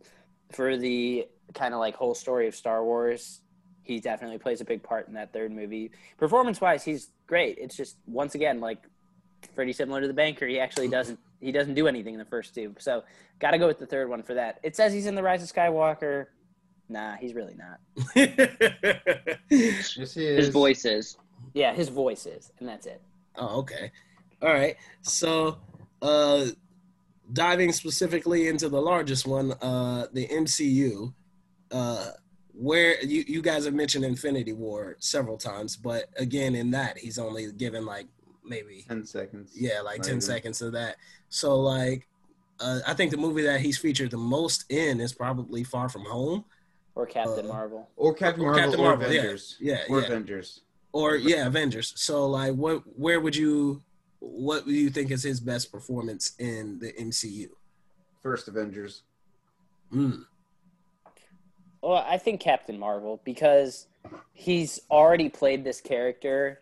for the kind of like whole story of Star Wars, he definitely plays a big part in that third movie. Performance wise, he's great. It's just once again like pretty similar to the banker. He actually doesn't he doesn't do anything in the first two. So got to go with the third one for that. It says he's in the Rise of Skywalker. Nah, he's really not. Yes, he His voice is. Yeah, his voice is, and that's it. Oh, okay. All right. So, uh, diving specifically into the largest one, uh, the MCU, uh, where you, you guys have mentioned Infinity War several times, but again, in that, he's only given like maybe, Ten seconds. yeah, like 10 even. seconds of that. So, like, uh, I think the movie that he's featured the most in is probably Far From Home. Or Captain Uh, Marvel. Or Captain Or Marvel or Marvel, yeah. Avengers. Yeah, Or yeah. Avengers. Or yeah, Avengers. So like, what where would you what do you think is his best performance in the MCU? First Avengers. Mm. Well, I think Captain Marvel because he's already played this character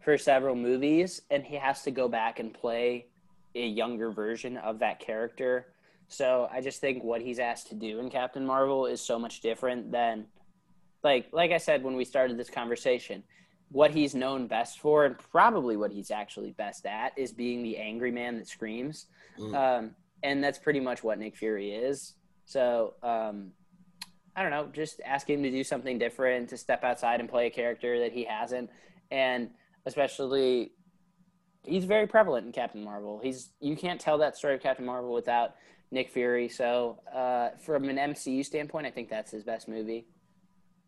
for several movies, and he has to go back and play a younger version of that character. So I just think what he's asked to do in Captain Marvel is so much different than, like, like I said when we started this conversation, what he's known best for, and probably what he's actually best at, is being the angry man that screams. Mm. Um, and that's pretty much what Nick Fury is. So um, I don't know, just ask him to do something different, to step outside and play a character that he hasn't, and especially he's very prevalent in Captain Marvel. He's you can't tell that story of Captain Marvel without Nick Fury. So uh, from an MCU standpoint, I think that's his best movie.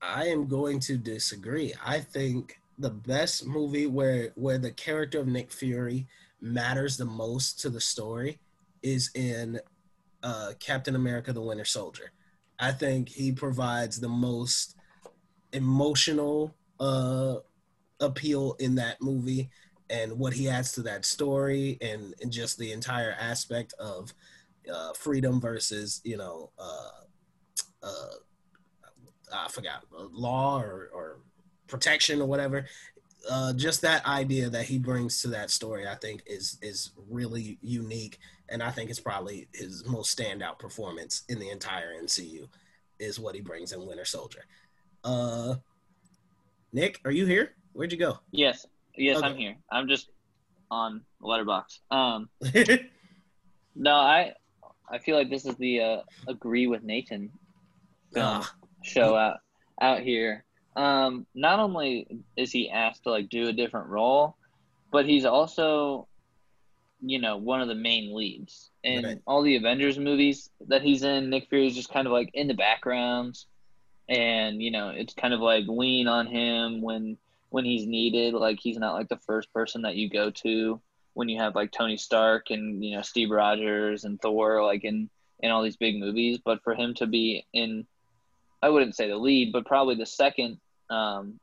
I am going to disagree. I think the best movie where where the character of Nick Fury matters the most to the story is in uh, Captain America: The Winter Soldier. I think he provides the most emotional uh, appeal in that movie, and what he adds to that story, and, and just the entire aspect of uh, freedom versus you know uh, uh, I forgot law or, or protection or whatever. Uh, just that idea that he brings to that story, I think, is is really unique, and I think it's probably his most standout performance in the entire MCU, is what he brings in Winter Soldier. Uh, Nick, are you here? Where'd you go? Yes, yes, Okay. I'm here. I'm just on Letterboxd. Um, no, I I feel like this is the uh, agree with Nathan Ah. show out out here. Um, not only is he asked to like do a different role, but he's also, you know, one of the main leads in Right. all the Avengers movies that he's in. Nick Fury's just kind of like in the background, and you know, it's kind of like lean on him when when he's needed. Like he's not like the first person that you go to when you have like Tony Stark and you know Steve Rogers and Thor like in in all these big movies. But for him to be in I wouldn't say the lead, but probably the second, um,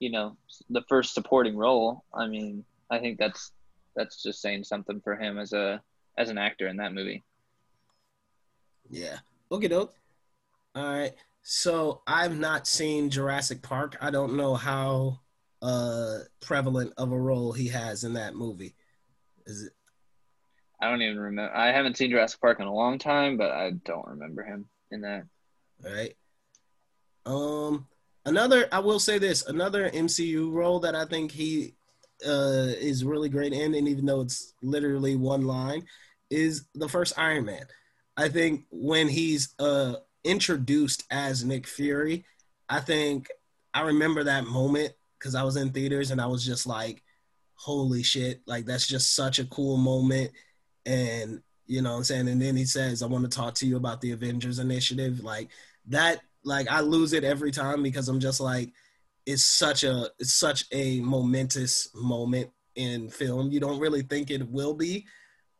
you know, the first supporting role. I mean, I think that's that's just saying something for him as a as an actor in that movie. Yeah. Okay, doke. All right. So I've not seen Jurassic Park. I don't know how uh prevalent of a role he has in that movie. Is it I don't even remember. I haven't seen Jurassic Park in a long time, but I don't remember him in that. all right? Um another I will say this, another MCU role that I think he uh is really great in and even though it's literally one line is the first Iron Man. I think when he's uh introduced as Nick Fury, I think I remember that moment because I was in theaters and I was just like, holy shit, like that's just such a cool moment. And you know what I'm saying? And then he says, I want to talk to you about the Avengers initiative. Like that, like I lose it every time because I'm just like, it's such a it's such a momentous moment in film. You don't really think it will be,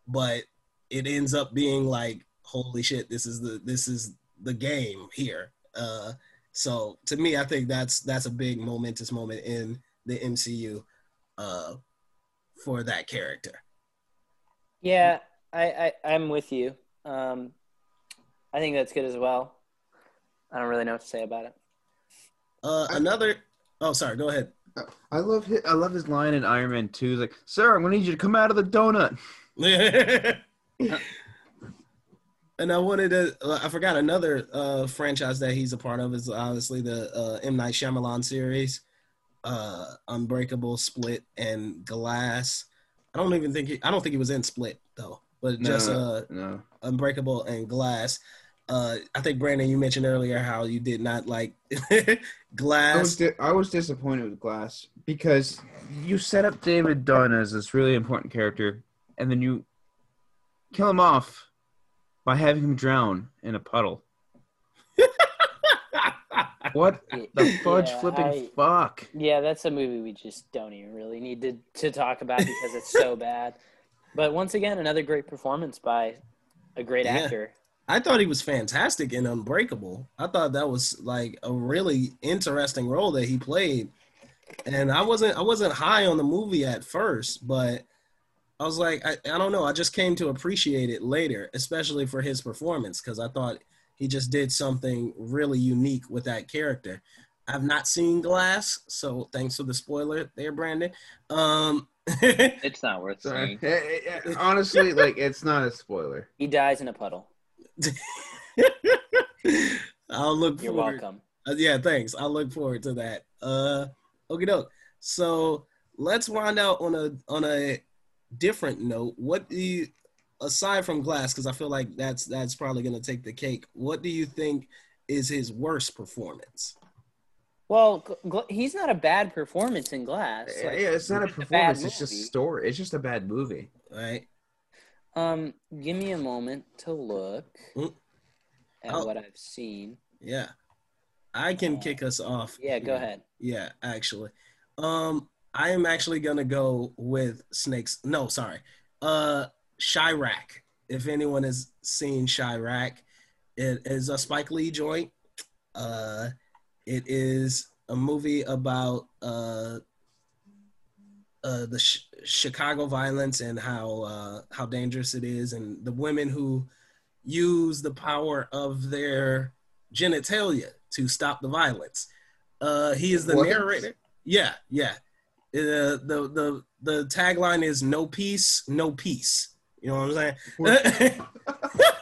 but it ends up being like, holy shit, this is the this is the game here. Uh so to me, I think that's that's a big momentous moment in the MCU uh for that character. Yeah, I, I I'm with you. Um, I think that's good as well. I don't really know what to say about it. Uh another oh sorry, go ahead. I love his, I love his line in Iron Man 2. He's like, "Sir, I'm gonna need you to come out of the donut." and I wanted to. Uh, I forgot another uh, franchise that he's a part of is obviously the uh, M Night Shyamalan series, uh, Unbreakable, Split, and Glass. I don't even think he, I don't think he was in Split though, but No, just uh, no. Unbreakable and Glass. Uh, I think Brandon, you mentioned earlier how you did not like Glass. I was di- I was disappointed with Glass because you set up David Dunn as this really important character, and then you kill him off by having him drown in a puddle. what the fudge Yeah, flipping I- fuck? Yeah, that's a movie we just don't even really need to, to talk about because it's so bad. But once again, another great performance by a great Yeah. actor. I thought he was fantastic in Unbreakable. I thought that was like a really interesting role that he played. And I wasn't I wasn't high on the movie at first, but I was like I, I don't know, I just came to appreciate it later, especially for his performance cuz I thought he just did something really unique with that character. I've not seen Glass, so thanks for the spoiler there, Brandon. Um It's not worth saying. Honestly, like it's not a spoiler. He dies in a puddle. I'll look You're forward. welcome. Uh, yeah, thanks. I look forward to that. Uh, okay, doke. So let's wind out on a on a different note. What do you aside from Glass, because I feel like that's that's probably gonna take the cake. What do you think is his worst performance? Well, Gl- Gl- he's not a bad performance in Glass. Yeah, Like, yeah, it's not a just bad performance. It's just movie. story. It's just a bad movie. Right. Um, give me a moment to look Mm. at Oh. what I've seen. Yeah. I can kick us off. Yeah, go ahead. Yeah, actually. Um, I am actually gonna go with Snakes. No, sorry. Uh Chi-Raq. If anyone has seen Chi-Raq, it is a Spike Lee joint. Uh it is a movie about uh uh, the Ch- Chicago violence and how uh, how dangerous it is, and the women who use the power of their genitalia to stop the violence. Uh, he is the What? narrator. Yeah, yeah. Uh, the the the tagline is "No peace, no peace." You know what I'm saying?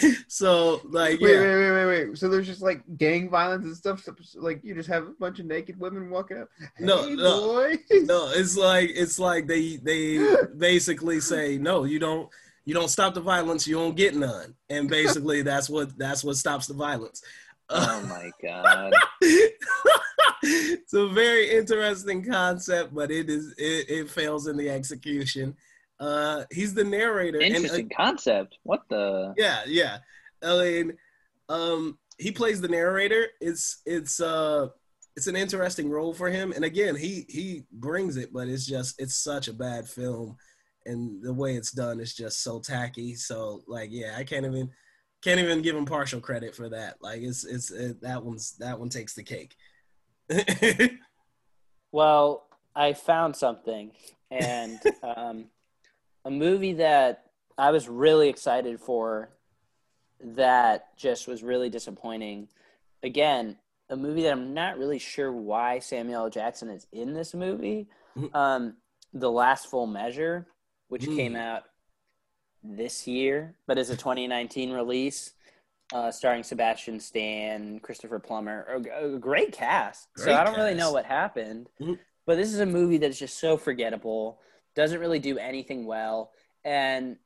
so like, Wait, yeah. wait, wait, wait, wait. So there's just like gang violence and stuff. So, so, like you just have a bunch of naked women walking up. No, Hey, no, boy. no. It's like it's like they they basically say no. You don't you don't stop the violence. You don't get none. And basically that's what that's what stops the violence. Oh my god. it's a very interesting concept, but it is it, it fails in the execution. Uh, he's the narrator. and, uh, Interesting concept. What the? yeah, yeah. I mean, um, he plays the narrator. It's it's uh it's an interesting role for him, and again, he he brings it, but it's just it's such a bad film, and the way it's done is just so tacky. So like, yeah, I can't even can't even give him partial credit for that. Like, it's it's it, that one's that one takes the cake. Well, I found something, and um, a movie that I was really excited for that just was really disappointing. Again, a movie that I'm not really sure why Samuel L. Jackson is in this movie. Um, the Last Full Measure, which Mm. came out this year, but is a 2019 release, uh, starring Sebastian Stan, Christopher Plummer, a, a great cast. so I don't really know what happened, Mhm. but this is a movie that's just so forgettable, doesn't really do anything well, and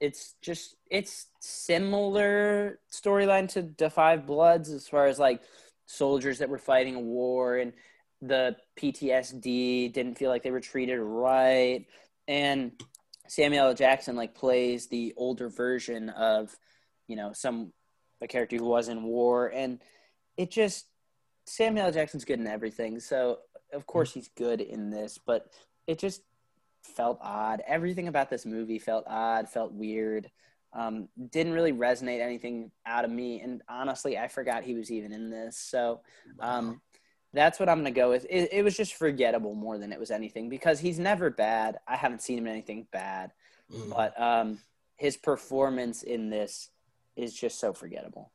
it's just it's similar storyline to Five Bloods as far as like soldiers that were fighting a war and the PTSD didn't feel like they were treated right and Samuel L. Jackson like plays the older version of you know some a character who was in war and it just Samuel L. Jackson's good in everything so of course he's good in this but it just felt odd everything about this movie felt odd felt weird um, didn't really resonate anything out of me and honestly I forgot he was even in this so um, that's what I'm gonna go with. It, it was just forgettable more than it was anything because he's never bad. I haven't seen him in anything bad, Mm. but um, his performance in this is just so forgettable.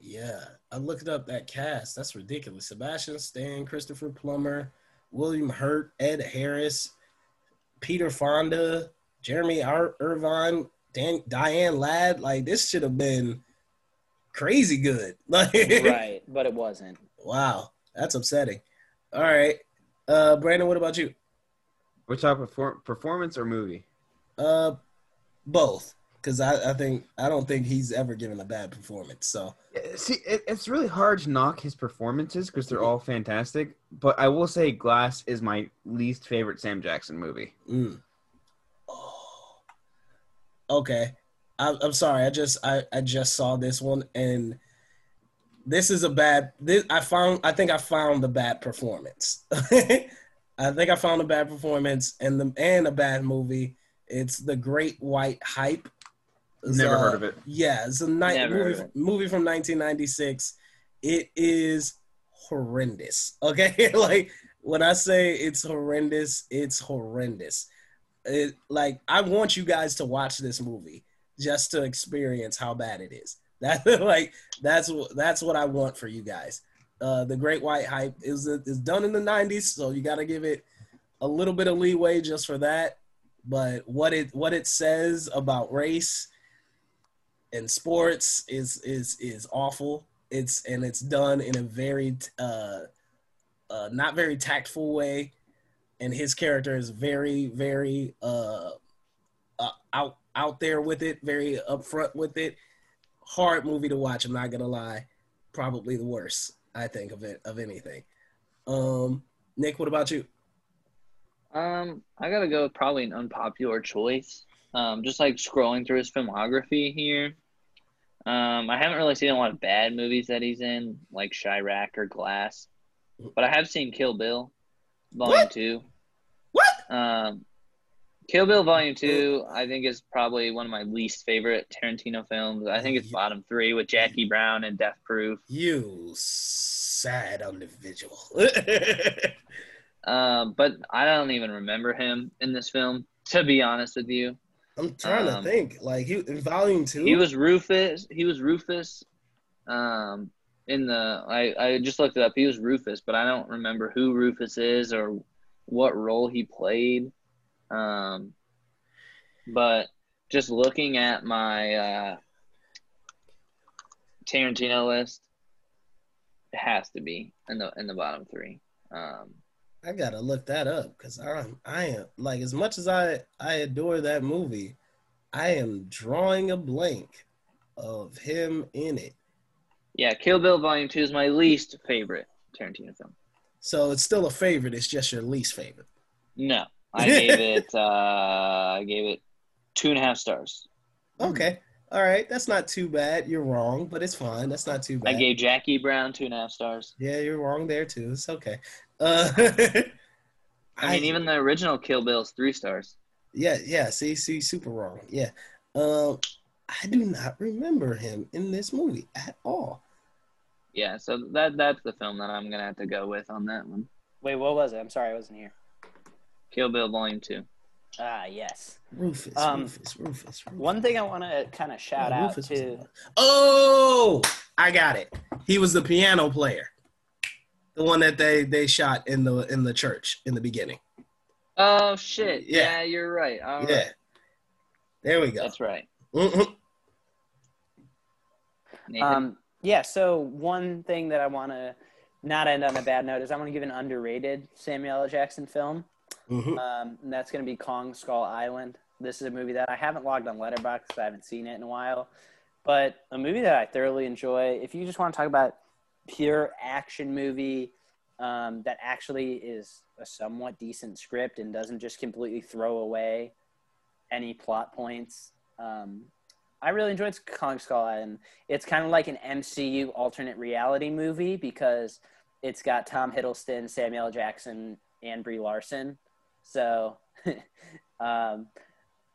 Yeah, I looked up that cast. That's ridiculous. Sebastian Stan, Christopher Plummer, William Hurt, Ed Harris, Peter Fonda, Jeremy Ir- Irvine, Dan- Diane Ladd. Like this should have been crazy good. Right, but it wasn't. Wow, that's upsetting. All right, uh, Brandon, what about you? Which type of perform- performance or movie? Uh, both, because I, I think I don't think he's ever given a bad performance. So See, it, it's really hard to knock his performances because they're all fantastic. But I will say, Glass is my least favorite Sam Jackson movie. Mm. Okay. I, I'm sorry. I just I, I just saw this one and this is a bad. This I found. I think I found the bad performance. I think I found a bad performance and the and a bad movie. It's the Great White Hype. It's, Never uh, heard of it. Yeah, it's a night movie, it. movie from 1996. It is horrendous. Okay, like when I say it's horrendous, it's horrendous. It, like I want you guys to watch this movie just to experience how bad it is. That like that's what that's what I want for you guys. Uh, the Great White Hype is is done in the '90s, so you got to give it a little bit of leeway just for that. But what it what it says about race and sports is is is awful. It's and it's done in a very uh, uh, not very tactful way, and his character is very very uh, uh, out out there with it, very upfront with it. Hard movie to watch. I'm not gonna lie. Probably the worst. I think of it of anything. Um, Nick, what about you? Um, I gotta go probably an unpopular choice. Um, just like scrolling through his filmography here. Um, I haven't really seen a lot of bad movies that he's in, like Chi-Raq or Glass, but I have seen Kill Bill, Volume What? Two. What? Um, Kill Bill Volume Two, I think is probably one of my least favorite Tarantino films. I think it's bottom three with Jackie Brown and Death Proof. You sad individual. Um, but I don't even remember him in this film, to be honest with you. I'm trying Um, to think. Like he in volume two. He was Rufus. He was Rufus. Um, in the I I just looked it up. He was Rufus, but I don't remember who Rufus is or what role he played. Um, but just looking at my uh, Tarantino list, it has to be in the in the bottom three. Um, I gotta look that up because I'm I am like as much as I I adore that movie, I am drawing a blank of him in it. yeah, Kill Bill Volume Two is my least favorite Tarantino film. So it's still a favorite. It's just your least favorite. No, I gave it. Uh, I gave it two and a half stars. Okay. All right. That's not too bad. You're wrong, but it's fine. That's not too bad. I gave Jackie Brown two and a half stars. yeah, you're wrong there too. It's okay. Uh, I mean, even the original Kill Bill is three stars. yeah, yeah. See, see, super wrong. Yeah. Um, I do not remember him in this movie at all. Yeah, so that that's the film that I'm gonna have to go with on that one. Wait, what was it? I'm sorry, I wasn't here. Kill Bill Volume Two. Ah, yes. Rufus, Um, Rufus, Rufus, Rufus. One thing I want to kind of shout Yeah, out to. Oh, I got it. He was the piano player, the one that they they shot in the in the church in the beginning. Oh shit! Yeah. Yeah, you're right. All right. Yeah, there we go. that's right. Mhm. Um, yeah, so one thing that I want to not end on a bad note is I want to give an underrated Samuel L. Jackson film. Mhm. Um, and that's going to be Kong Skull Island. This is a movie that I haven't logged on Letterboxd 'cause I haven't seen it in a while, but a movie that I thoroughly enjoy. If you just want to talk about pure action movie um, that actually is a somewhat decent script and doesn't just completely throw away any plot points, um, I really enjoyed Kong Skull Island. It's kind of like an MCU alternate reality movie because it's got Tom Hiddleston, Samuel Jackson, and Brie Larson. So um,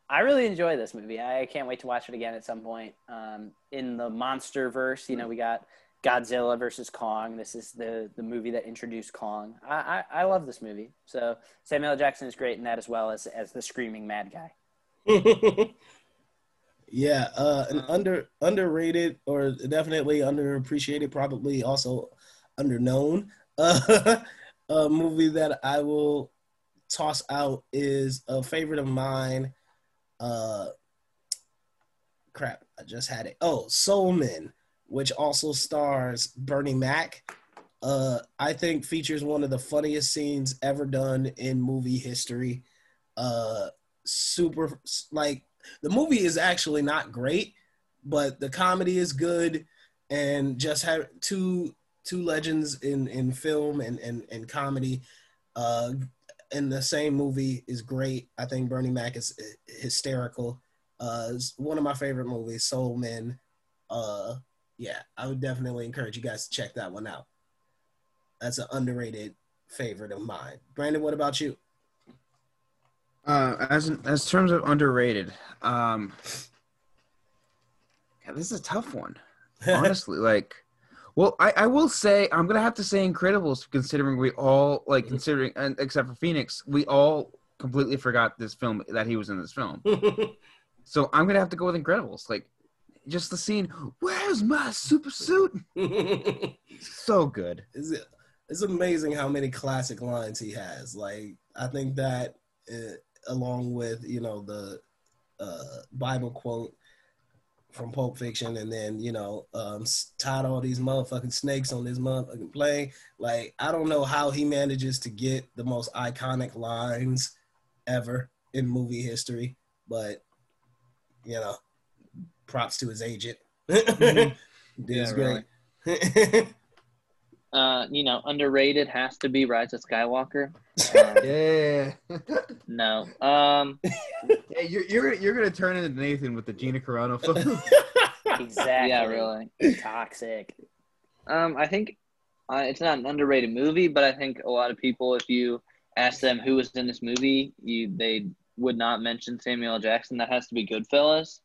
I really enjoy this movie. I can't wait to watch it again at some point. Um, in the monster verse, you know, we got Godzilla versus Kong. This is the the movie that introduced Kong. I, I, I love this movie. So Samuel Jackson is great in that as well as as the screaming mad guy. yeah, uh, an under underrated or definitely underappreciated, probably also underknown. Uh, a movie that I will toss out is a favorite of mine. Uh, crap, I just had it. Oh, Soul Men, which also stars Bernie Mac. Uh, I think features one of the funniest scenes ever done in movie history. Uh, super like the movie is actually not great, but the comedy is good, and just have two two legends in in film and and, and comedy. Uh, in the same movie is great. I think Bernie Mac is hysterical. Uh, it's one of my favorite movies, Soul Men. Uh, yeah, I would definitely encourage you guys to check that one out. That's an underrated favorite of mine. Brandon, what about you? Uh, as in, as terms of underrated, um, God, this is a tough one. Honestly, like, well, I, I will say I'm gonna have to say Incredibles, considering we all like considering, and except for Phoenix, we all completely forgot this film that he was in this film. so I'm gonna have to go with Incredibles. Like, just the scene. Where's my super suit? so good. It's, it's amazing how many classic lines he has. Like I think that uh, along with you know the uh, Bible quote from Pulp Fiction, and then you know um, tied all these motherfucking snakes on this motherfucking plane. Like I don't know how he manages to get the most iconic lines ever in movie history, but you know, props to his agent. Mhm. Dude's Yeah, great. Uh, you know, underrated has to be Rise of Skywalker. Um, Yeah. no. Um, yeah, you're you're you're gonna turn into Nathan with the Gina Carano photo. Exactly. Yeah, really. Toxic. Um, I think uh, it's not an underrated movie, but I think a lot of people, if you ask them who was in this movie, you they would not mention Samuel Jackson. That has to be Goodfellas.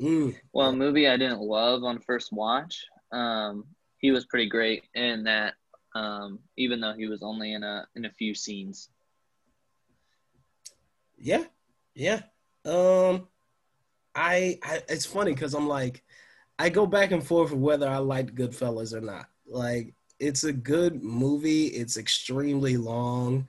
Mm. Well, a movie I didn't love on first watch. Um, he was pretty great in that, um, even though he was only in a in a few scenes. Yeah, yeah. Um, I, I it's funny because I'm like, I go back and forth whether I liked Goodfellas or not. Like, it's a good movie. It's extremely long.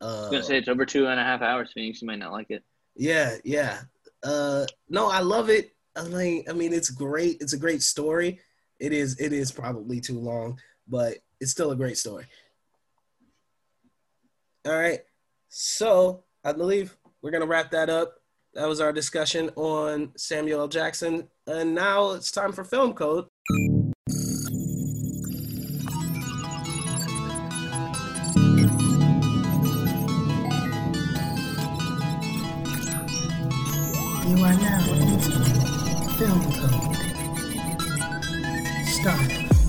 I Uh, was gonna say it's over two and a half hours. Phoenix, you might not like it. yeah, yeah. Uh, no, I love it. I mean, I mean, it's great. It's a great story. It is. It is probably too long, but it's still a great story. All right. So I believe we're gonna wrap that up. That was our discussion on Samuel L. Jackson, and now it's time for film code.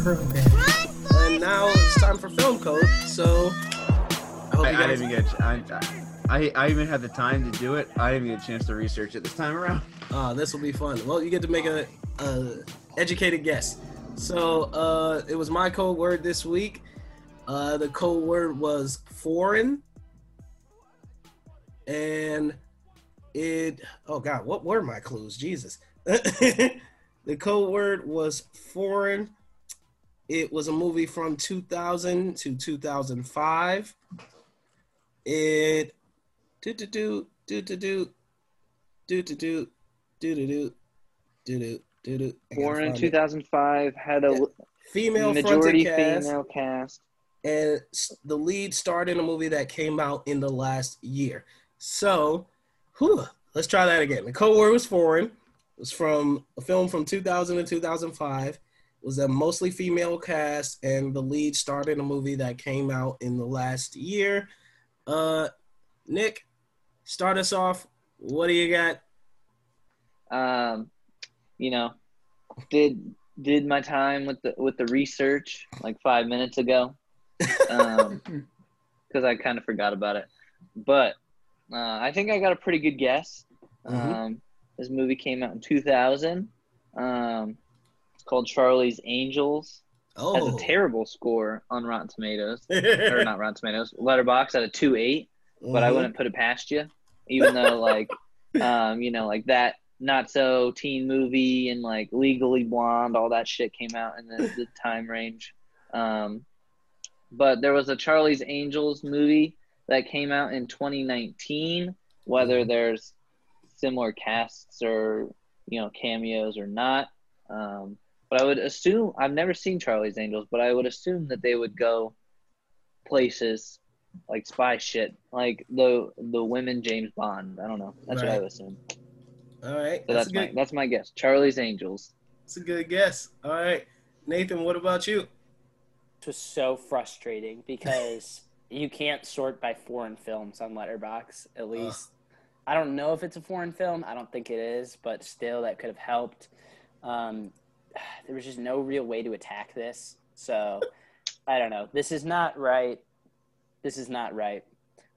Program. And now it's time for film code. So I hope I, you I guys. didn't even get. I, I I even had the time to do it. I didn't get a chance to research it this time around. Uh, this will be fun. Well, you get to make a, a educated guess. So uh, it was my code word this week. Uh, the code word was foreign, and it. Oh God, what were my clues? Jesus. the code word was foreign. It was a movie from 2000 to 2005. It do do do do do do do do do do do do do do do do. Born in 2005, had a Female majority cast. female cast. and the lead starred in a movie that came out in the last year. So, whew, let's try that again. The code word was foreign. It was from a film from 2000 to 2005. It was a mostly female cast, and the lead starred in a movie that came out in the last year. Uh, Nick, start us off. What do you got? um, you know, did did my time with the with the research like five minutes ago, um, because I kind of forgot about it. But uh, I think I got a pretty good guess. Mhm. Um, this movie came out in 2000. Um, it's called Charlie's Angels. Has Oh. a terrible score on Rotten Tomatoes, or not Rotten Tomatoes, Letterboxd at a two eight. But I Mhm. wouldn't put it past you, even though like, um, you know, like that not so teen movie and like Legally Blonde, all that shit came out in the, the time range. Um, but there was a Charlie's Angels movie that came out in 2019. Whether there's similar casts or you know cameos or not, um, but I would assume I've never seen Charlie's Angels, but I would assume that they would go places like spy shit, like the the women James Bond. I don't know. That's what I Right. would assume. All right, So that's, that's, a my good. that's my guess. Charlie's Angels. That's a good guess. All right, Nathan, what about you? It was so frustrating because you can't sort by foreign films on Letterboxd. At least I don't know if it's a foreign film. I don't think it is, but still, that could have helped. Um, there was just no real way to attack this, so I don't know. This is not right. This is not right,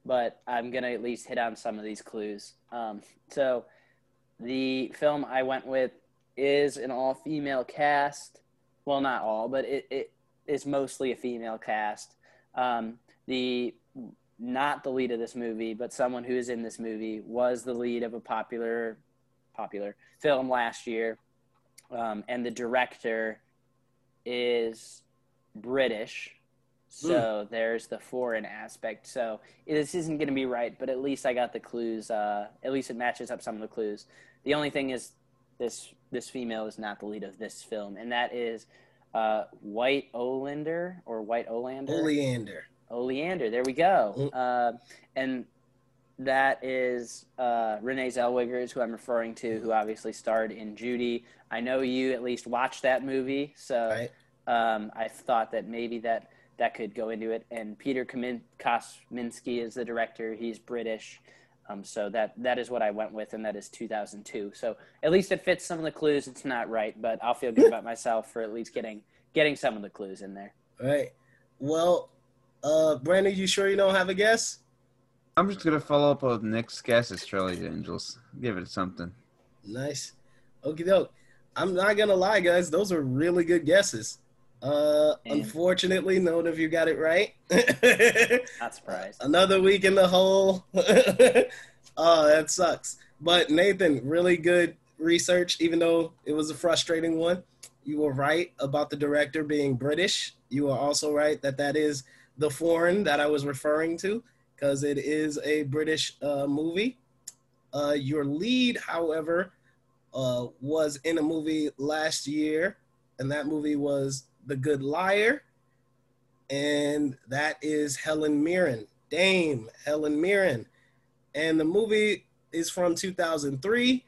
but I'm gonna at least hit on some of these clues. Um, so the film I went with is an all-female cast. Well, not all, but it, it is mostly a female cast. Um, the not the lead of this movie, but someone who is in this movie was the lead of a popular popular film last year, um, and the director is British. So there's the foreign aspect. So this isn't going to be right, but at least I got the clues. Uh, at least it matches up some of the clues. The only thing is, this this female is not the lead of this film, and that is uh, White Olander or White Olander. Oleander. Oleander. There we go. Uh, and that is uh, Renee Zellweger, is who I'm referring to, who obviously starred in Judy. I know you at least watched that movie, so Right. um, I thought that maybe that that could go into it. And Peter Kamin- Kosminsky is the director. He's British, um, so that that is what I went with, and that is 2002. So at least it fits some of the clues. It's not right, but I'll feel good about myself for at least getting getting some of the clues in there. All right. Well, uh, Brandon, you sure you don't have a guess? I'm just gonna follow up with Nick's guess. It's Charlie's Angels. Give it something. Nice. Okie doke. I'm not gonna lie, guys. Those are really good guesses. Uh, unfortunately, none of you got it right. Not surprised. Another week in the hole. oh, that sucks. But Nathan, really good research, even though it was a frustrating one. You were right about the director being British. You are also right that that is the foreign that I was referring to, because it is a British uh, movie. Uh, your lead, however, uh, was in a movie last year, and that movie was The Good Liar, and that is Helen Mirren, Dame Helen Mirren. And the movie is from 2003,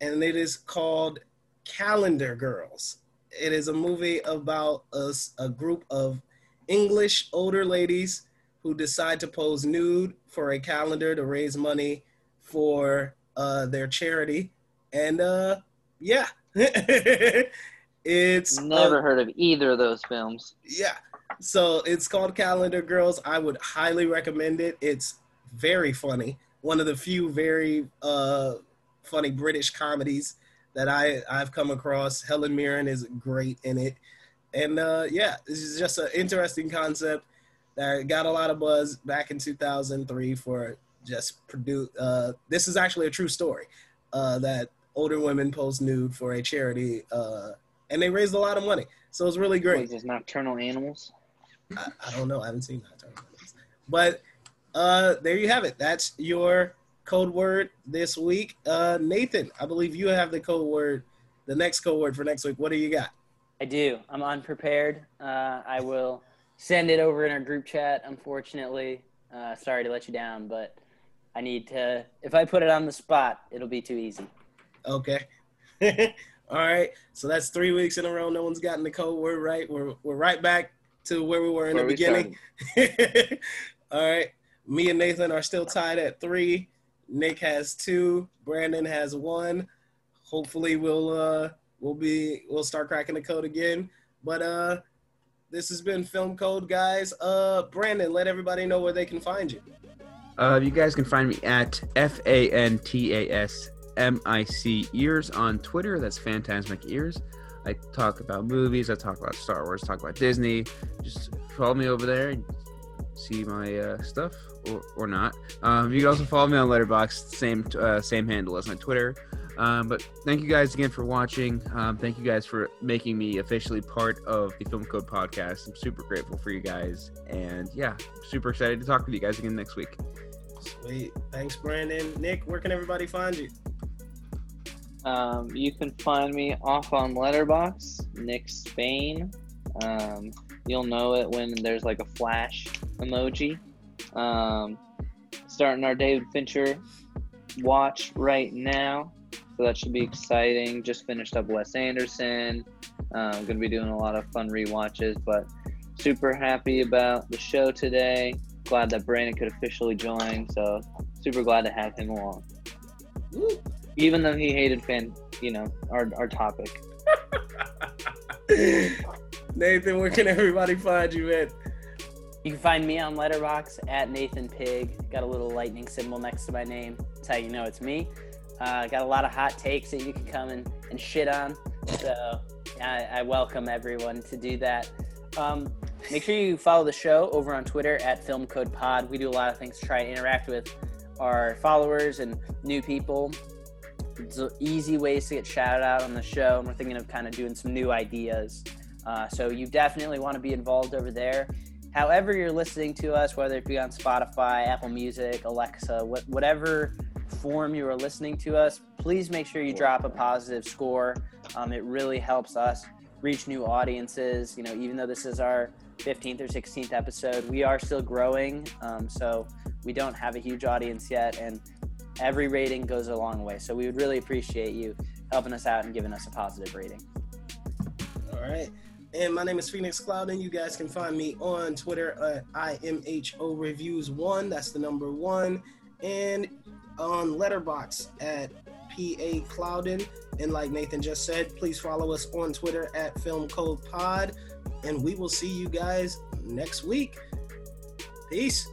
and it is called Calendar Girls. It is a movie about a group of English older ladies who decide to pose nude for a calendar to raise money for uh, their charity. And uh, yeah, it's Never uh, heard of either of those films. yeah. So it's called Calendar Girls. I would highly recommend it. It's very funny. One of the few very uh, funny British comedies that I, I've come across. Helen Mirren is great in it. And uh, yeah, this is just an interesting concept that got a lot of buzz back in 2003 for just produce. Uh, this is actually a true story uh, that older women post nude for a charity uh, and they raised a lot of money. So it's really great. Was this Nocturnal Animals? I, I don't know. I haven't seen Nocturnal Animals, But uh, there you have it. That's your code word this week. Uh, Nathan, I believe you have the code word, the next code word for next week. What do you got? I do. I'm unprepared. Uh, I will send it over in our group chat. Unfortunately, uh, sorry to let you down, but I need to. If I put it on the spot, it'll be too easy. Okay. All right. So that's three weeks in a row. No one's gotten the code word right. We're, we're right back to where we were in Where the we beginning. All right. Me and Nathan are still tied at three. Nick has two. Brandon has one. Hopefully we'll uh we'll be we'll start cracking the code again. But uh this has been Film Code, guys. Uh Brandon, let everybody know where they can find you. Uh, you guys can find me at F A N T A S M I C ears on Twitter. That's Phantasmic Ears. I talk about movies. I talk about Star Wars. Talk about Disney. Just follow me over there and see my uh, stuff, or, or not. Um, you can also follow me on Letterboxd. Same uh, same handle as my Twitter. Um, but thank you guys again for watching. Um, thank you guys for making me officially part of the Film Code podcast. I'm super grateful for you guys, and yeah, super excited to talk with you guys again next week. Sweet. Thanks, Brandon. Nick, where can everybody find you? Um, you can find me off on Letterboxd, Nick Spain. Um, you'll know it when there's like a flash emoji. Um, starting our David Fincher watch right now, so that should be exciting. Just finished up Wes Anderson. I'm um, going to be doing a lot of fun rewatches, but super happy about the show today. Glad that Brandon could officially join, so super glad to have him along. Even though he hated fan, you know, our our topic. Nathan, where can everybody find you at? You can find me on Letterboxd at Nathan Pig. Got a little lightning symbol next to my name. That's how you know it's me. Uh, got a lot of hot takes that you can come and, and shit on. So I, I welcome everyone to do that. Um, make sure you follow the show over on Twitter at Film Code Pod. We do a lot of things to try and interact with our followers and new people. It's easy ways to get shouted out on the show, and we're thinking of kind of doing some new ideas. Uh, so you definitely want to be involved over there. However, you're listening to us, whether it be on Spotify, Apple Music, Alexa, what, whatever form you are listening to us, please make sure you drop a positive score. Um, it really helps us reach new audiences. You know, even though this is our 15th or 16th episode. We are still growing, um, so we don't have a huge audience yet, and every rating goes a long way. So we would really appreciate you helping us out and giving us a positive rating. All right. And my name is Phoenix Cloud, and you guys can find me on Twitter at IMHO Reviews One. That's the number one, and on Letterboxd at PA Clouden. And like Nathan just said, please follow us on Twitter at Film Code Pod, and we will see you guys next week. Peace.